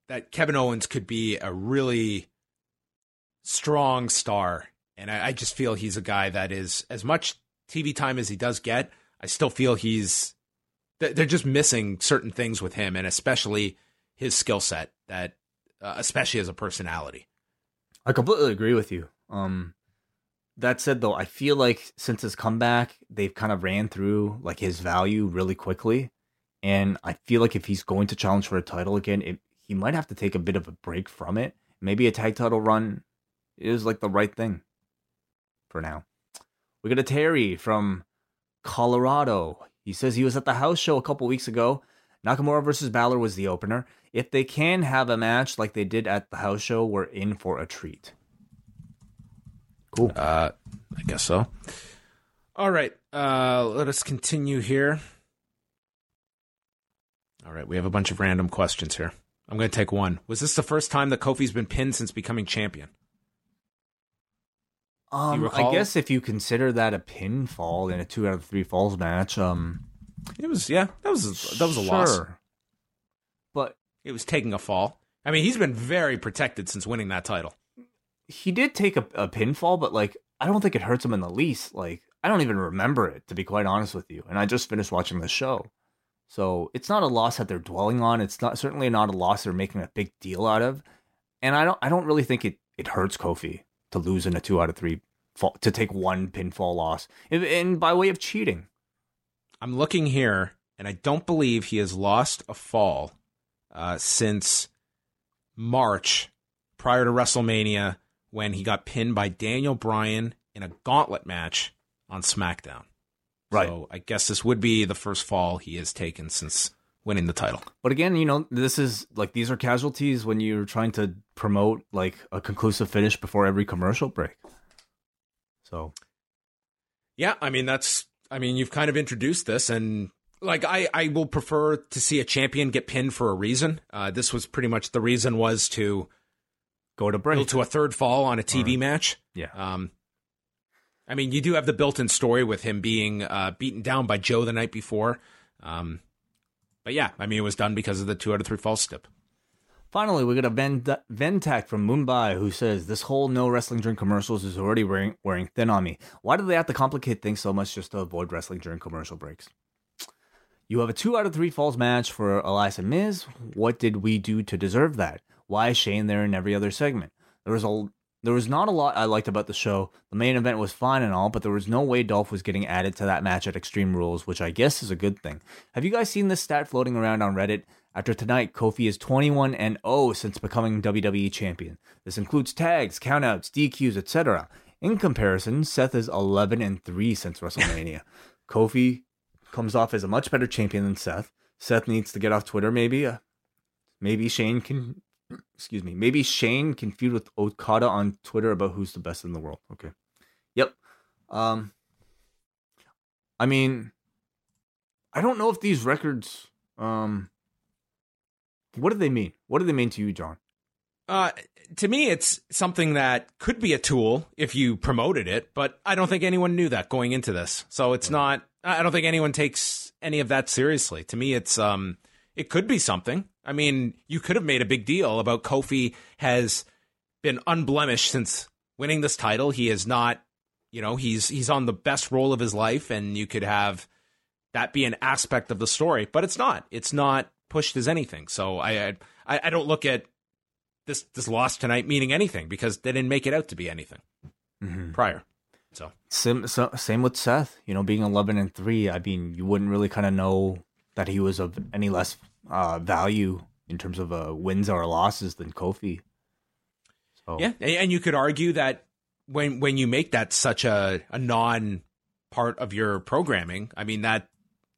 that Kevin Owens could be a really strong star, and I, I just feel he's a guy that is as much TV time as he does get. I still feel he's they're just missing certain things with him, and especially his skill set. That uh, especially as a personality. I completely agree with you. Um, that said, though, I feel like since his comeback, they've kind of ran through like his value really quickly, and I feel like if he's going to challenge for a title again, it, he might have to take a bit of a break from it. Maybe a tag title run is like the right thing for now. We got a Terry from Colorado. He says he was at the house show a couple weeks ago. Nakamura versus Balor was the opener. If they can have a match like they did at the house show, we're in for a treat. Cool. Uh, I guess so. All right, uh, let us continue here. All right, we have a bunch of random questions here. I'm going to take one. Was this the first time that Kofi's been pinned since becoming champion? Um, I guess if you consider that a pinfall in a two out of three falls match, um, It was, yeah, that was that was a loss. But It was taking a fall. I mean, he's been very protected since winning that title. he did take a, a pinfall, but like I don't think it hurts him in the least. Like I don't even remember it to be quite honest with you. And I just finished watching the show. So it's not a loss that they're dwelling on. It's not certainly not a loss they're making a big deal out of. And I don't I don't really think it it hurts Kofi to lose in a two out of three fall, to take one pinfall loss and, and by way of cheating. I'm looking here, and I don't believe he has lost a fall uh, since March prior to WrestleMania when he got pinned by Daniel Bryan in a gauntlet match on SmackDown. Right. So I guess this would be the first fall he has taken since winning the title. But again, you know, this is like these are casualties when you're trying to promote like a conclusive finish before every commercial break. So, yeah, I mean that's I mean you've kind of introduced this and like I I will prefer to see a champion get pinned for a reason. Uh, this was pretty much the reason was to go to break to a third fall on a TV Right. match. Yeah. Um, I mean, you do have the built-in story with him being uh, beaten down by Joe the night before. Um, but yeah, I mean, it was done because of the two out of three false stip. Finally, we got a Ven- Ventak from Mumbai who says, This whole no wrestling during commercials is already wearing, wearing thin on me. Why do they have to complicate things so much just to avoid wrestling during commercial breaks? You have a two out of three falls match for Elias and Miz. What did we do to deserve that? Why is Shane there in every other segment? There was a there was not a lot I liked about the show. The main event was fine and all, but there was no way Dolph was getting added to that match at Extreme Rules, which I guess is a good thing. Have you guys seen this stat floating around on Reddit? After tonight, Kofi is 21 and 0 since becoming WWE champion. This includes tags, countouts, DQs, etc. In comparison, Seth is 11 and 3 since WrestleMania. Kofi comes off as a much better champion than Seth. Seth needs to get off Twitter, maybe. Uh, maybe Shane can, excuse me, maybe Shane can feud with Okada on Twitter about who's the best in the world. Okay. Yep. Um, I mean, I don't know if these records, um, what do they mean? What do they mean to you, John? Uh, to me, it's something that could be a tool if you promoted it, but I don't think anyone knew that going into this. So it's not. I don't think anyone takes any of that seriously. To me, it's um, it could be something. I mean, you could have made a big deal about Kofi has been unblemished since winning this title. He is not, you know, he's he's on the best role of his life, and you could have that be an aspect of the story, but it's not. It's not pushed as anything. So I I, I don't look at this this loss tonight meaning anything because they didn't make it out to be anything Mm-hmm. prior. So Same, so, same with Seth. You know, being 11 and 3, I mean, you wouldn't really kind of know that he was of any less uh, value in terms of uh, wins or losses than Kofi. So, yeah, and you could argue that when when you make that such a a non part of your programming, I mean that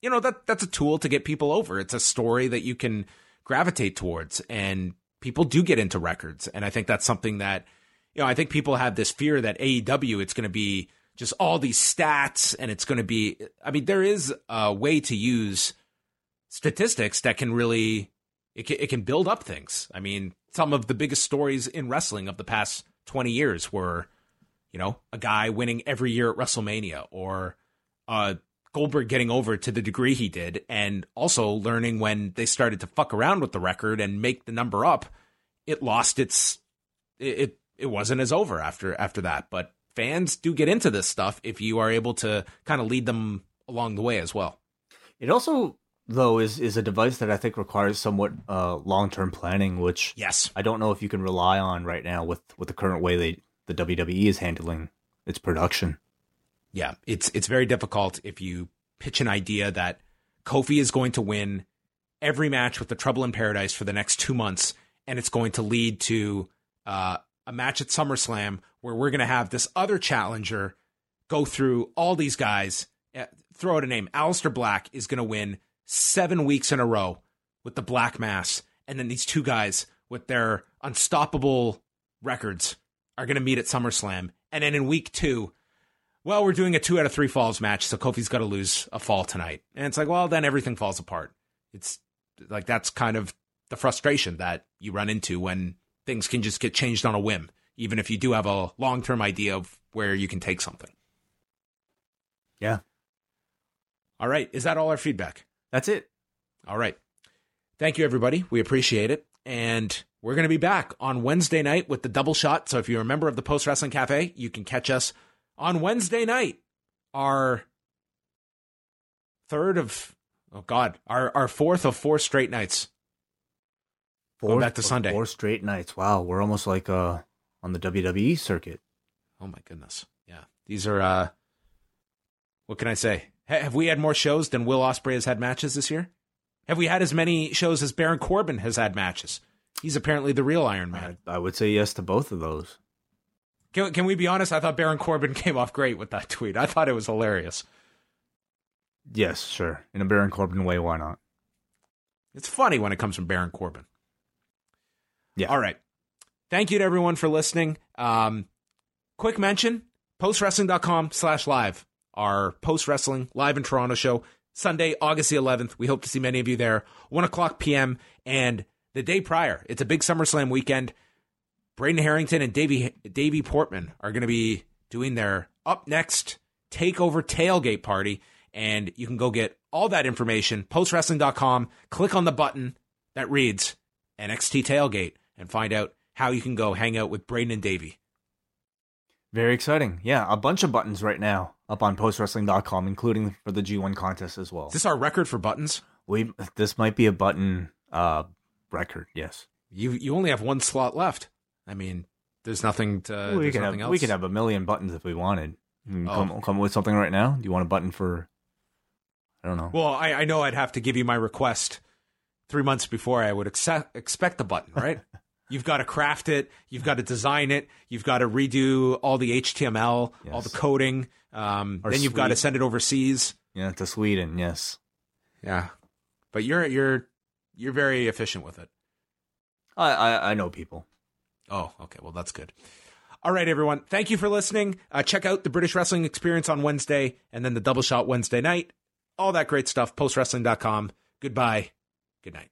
you know that that's a tool to get people over. It's a story that you can gravitate towards, and people do get into records, and I think that's something that you know I think people have this fear that AEW it's going to be just all these stats, and it's going to be. I mean, there is a way to use statistics that can really it can, it can build up things. I mean, some of the biggest stories in wrestling of the past 20 years were, you know, a guy winning every year at WrestleMania or uh, Goldberg getting over to the degree he did, and also learning when they started to fuck around with the record and make the number up, it lost its it it, it wasn't as over after after that. But fans do get into this stuff if you are able to kind of lead them along the way as well. It also, though, is, is a device that I think requires somewhat uh, long term planning, which Yes. I don't know if you can rely on right now with, with the current way they the WWE is handling its production. yeah, it's it's very difficult if you pitch an idea that Kofi is going to win every match with the Trouble in Paradise for the next two months, and it's going to lead to uh, a match at SummerSlam where we're going to have this other challenger go through all these guys. Uh, throw out a name. Aleister Black is going to win seven weeks in a row with the Black Mass, and then these two guys with their unstoppable records are going to meet at SummerSlam, and then in week two well, we're doing a two out of three falls match, so Kofi's got to lose a fall tonight. And it's like, well, then everything falls apart. It's like that's kind of the frustration that you run into when things can just get changed on a whim, even if you do have a long term idea of where you can take something. Yeah, All right. Is that all our feedback? That's it. All right. Thank you, everybody. We appreciate it. And we're going to be back on Wednesday night with the double shot. So if you're a member of the Post Wrestling Cafe, you can catch us on Wednesday night our third of oh god, our our fourth of four straight nights. Going back to Sunday. Four straight nights. Wow, we're almost like uh on the WWE circuit. Oh my goodness. Yeah. These are uh what can I say? Ha- have we had more shows than Will Ospreay has had matches this year? Have we had as many shows as Baron Corbin has had matches? He's apparently the real Iron Man. I, I would say yes to both of those. Can, can we be honest? I thought Baron Corbin came off great with that tweet. I thought it was hilarious. Yes, sure. In a Baron Corbin way, why not? It's funny when it comes from Baron Corbin. Yeah. All right. Thank you to everyone for listening. Um, quick mention, postwrestling.com slash live. Our post wrestling live in Toronto show, Sunday, August the 11th. We hope to see many of you there. 1 o'clock p.m. And the day prior, it's a big SummerSlam weekend. Braden Harrington and Davey, Davey Portman are going to be doing their up next takeover tailgate party. And you can go get all that information, postwrestling.com. Click on the button that reads NXT Tailgate and find out how you can go hang out with Braden and Davey. Very exciting. Yeah, a bunch of buttons right now up on postwrestling.com, including for the G1 contest as well. Is this our record for buttons? We this might be a button uh record. Yes. You you only have one slot left. I mean, there's nothing to. we Uh, there's could nothing have else. we could have a million buttons if we wanted. Oh. Come come with something right now. Do you want a button for? I don't know. Well, I, I know I'd have to give you my request three months before I would accept, expect the button, right? You've got to craft it. You've got to design it. You've got to redo all the HTML, all the coding. Um, then you've got to send it overseas. yeah, to Sweden. Yes. Yeah, but you're you're you're very efficient with it. I I, I know people. Oh, okay. Well, that's good. All right, everyone. Thank you for listening. Uh, check out the British Wrestling Experience on Wednesday and then the Double Shot Wednesday night. All that great stuff. Postwrestling.com. Goodbye. Good night.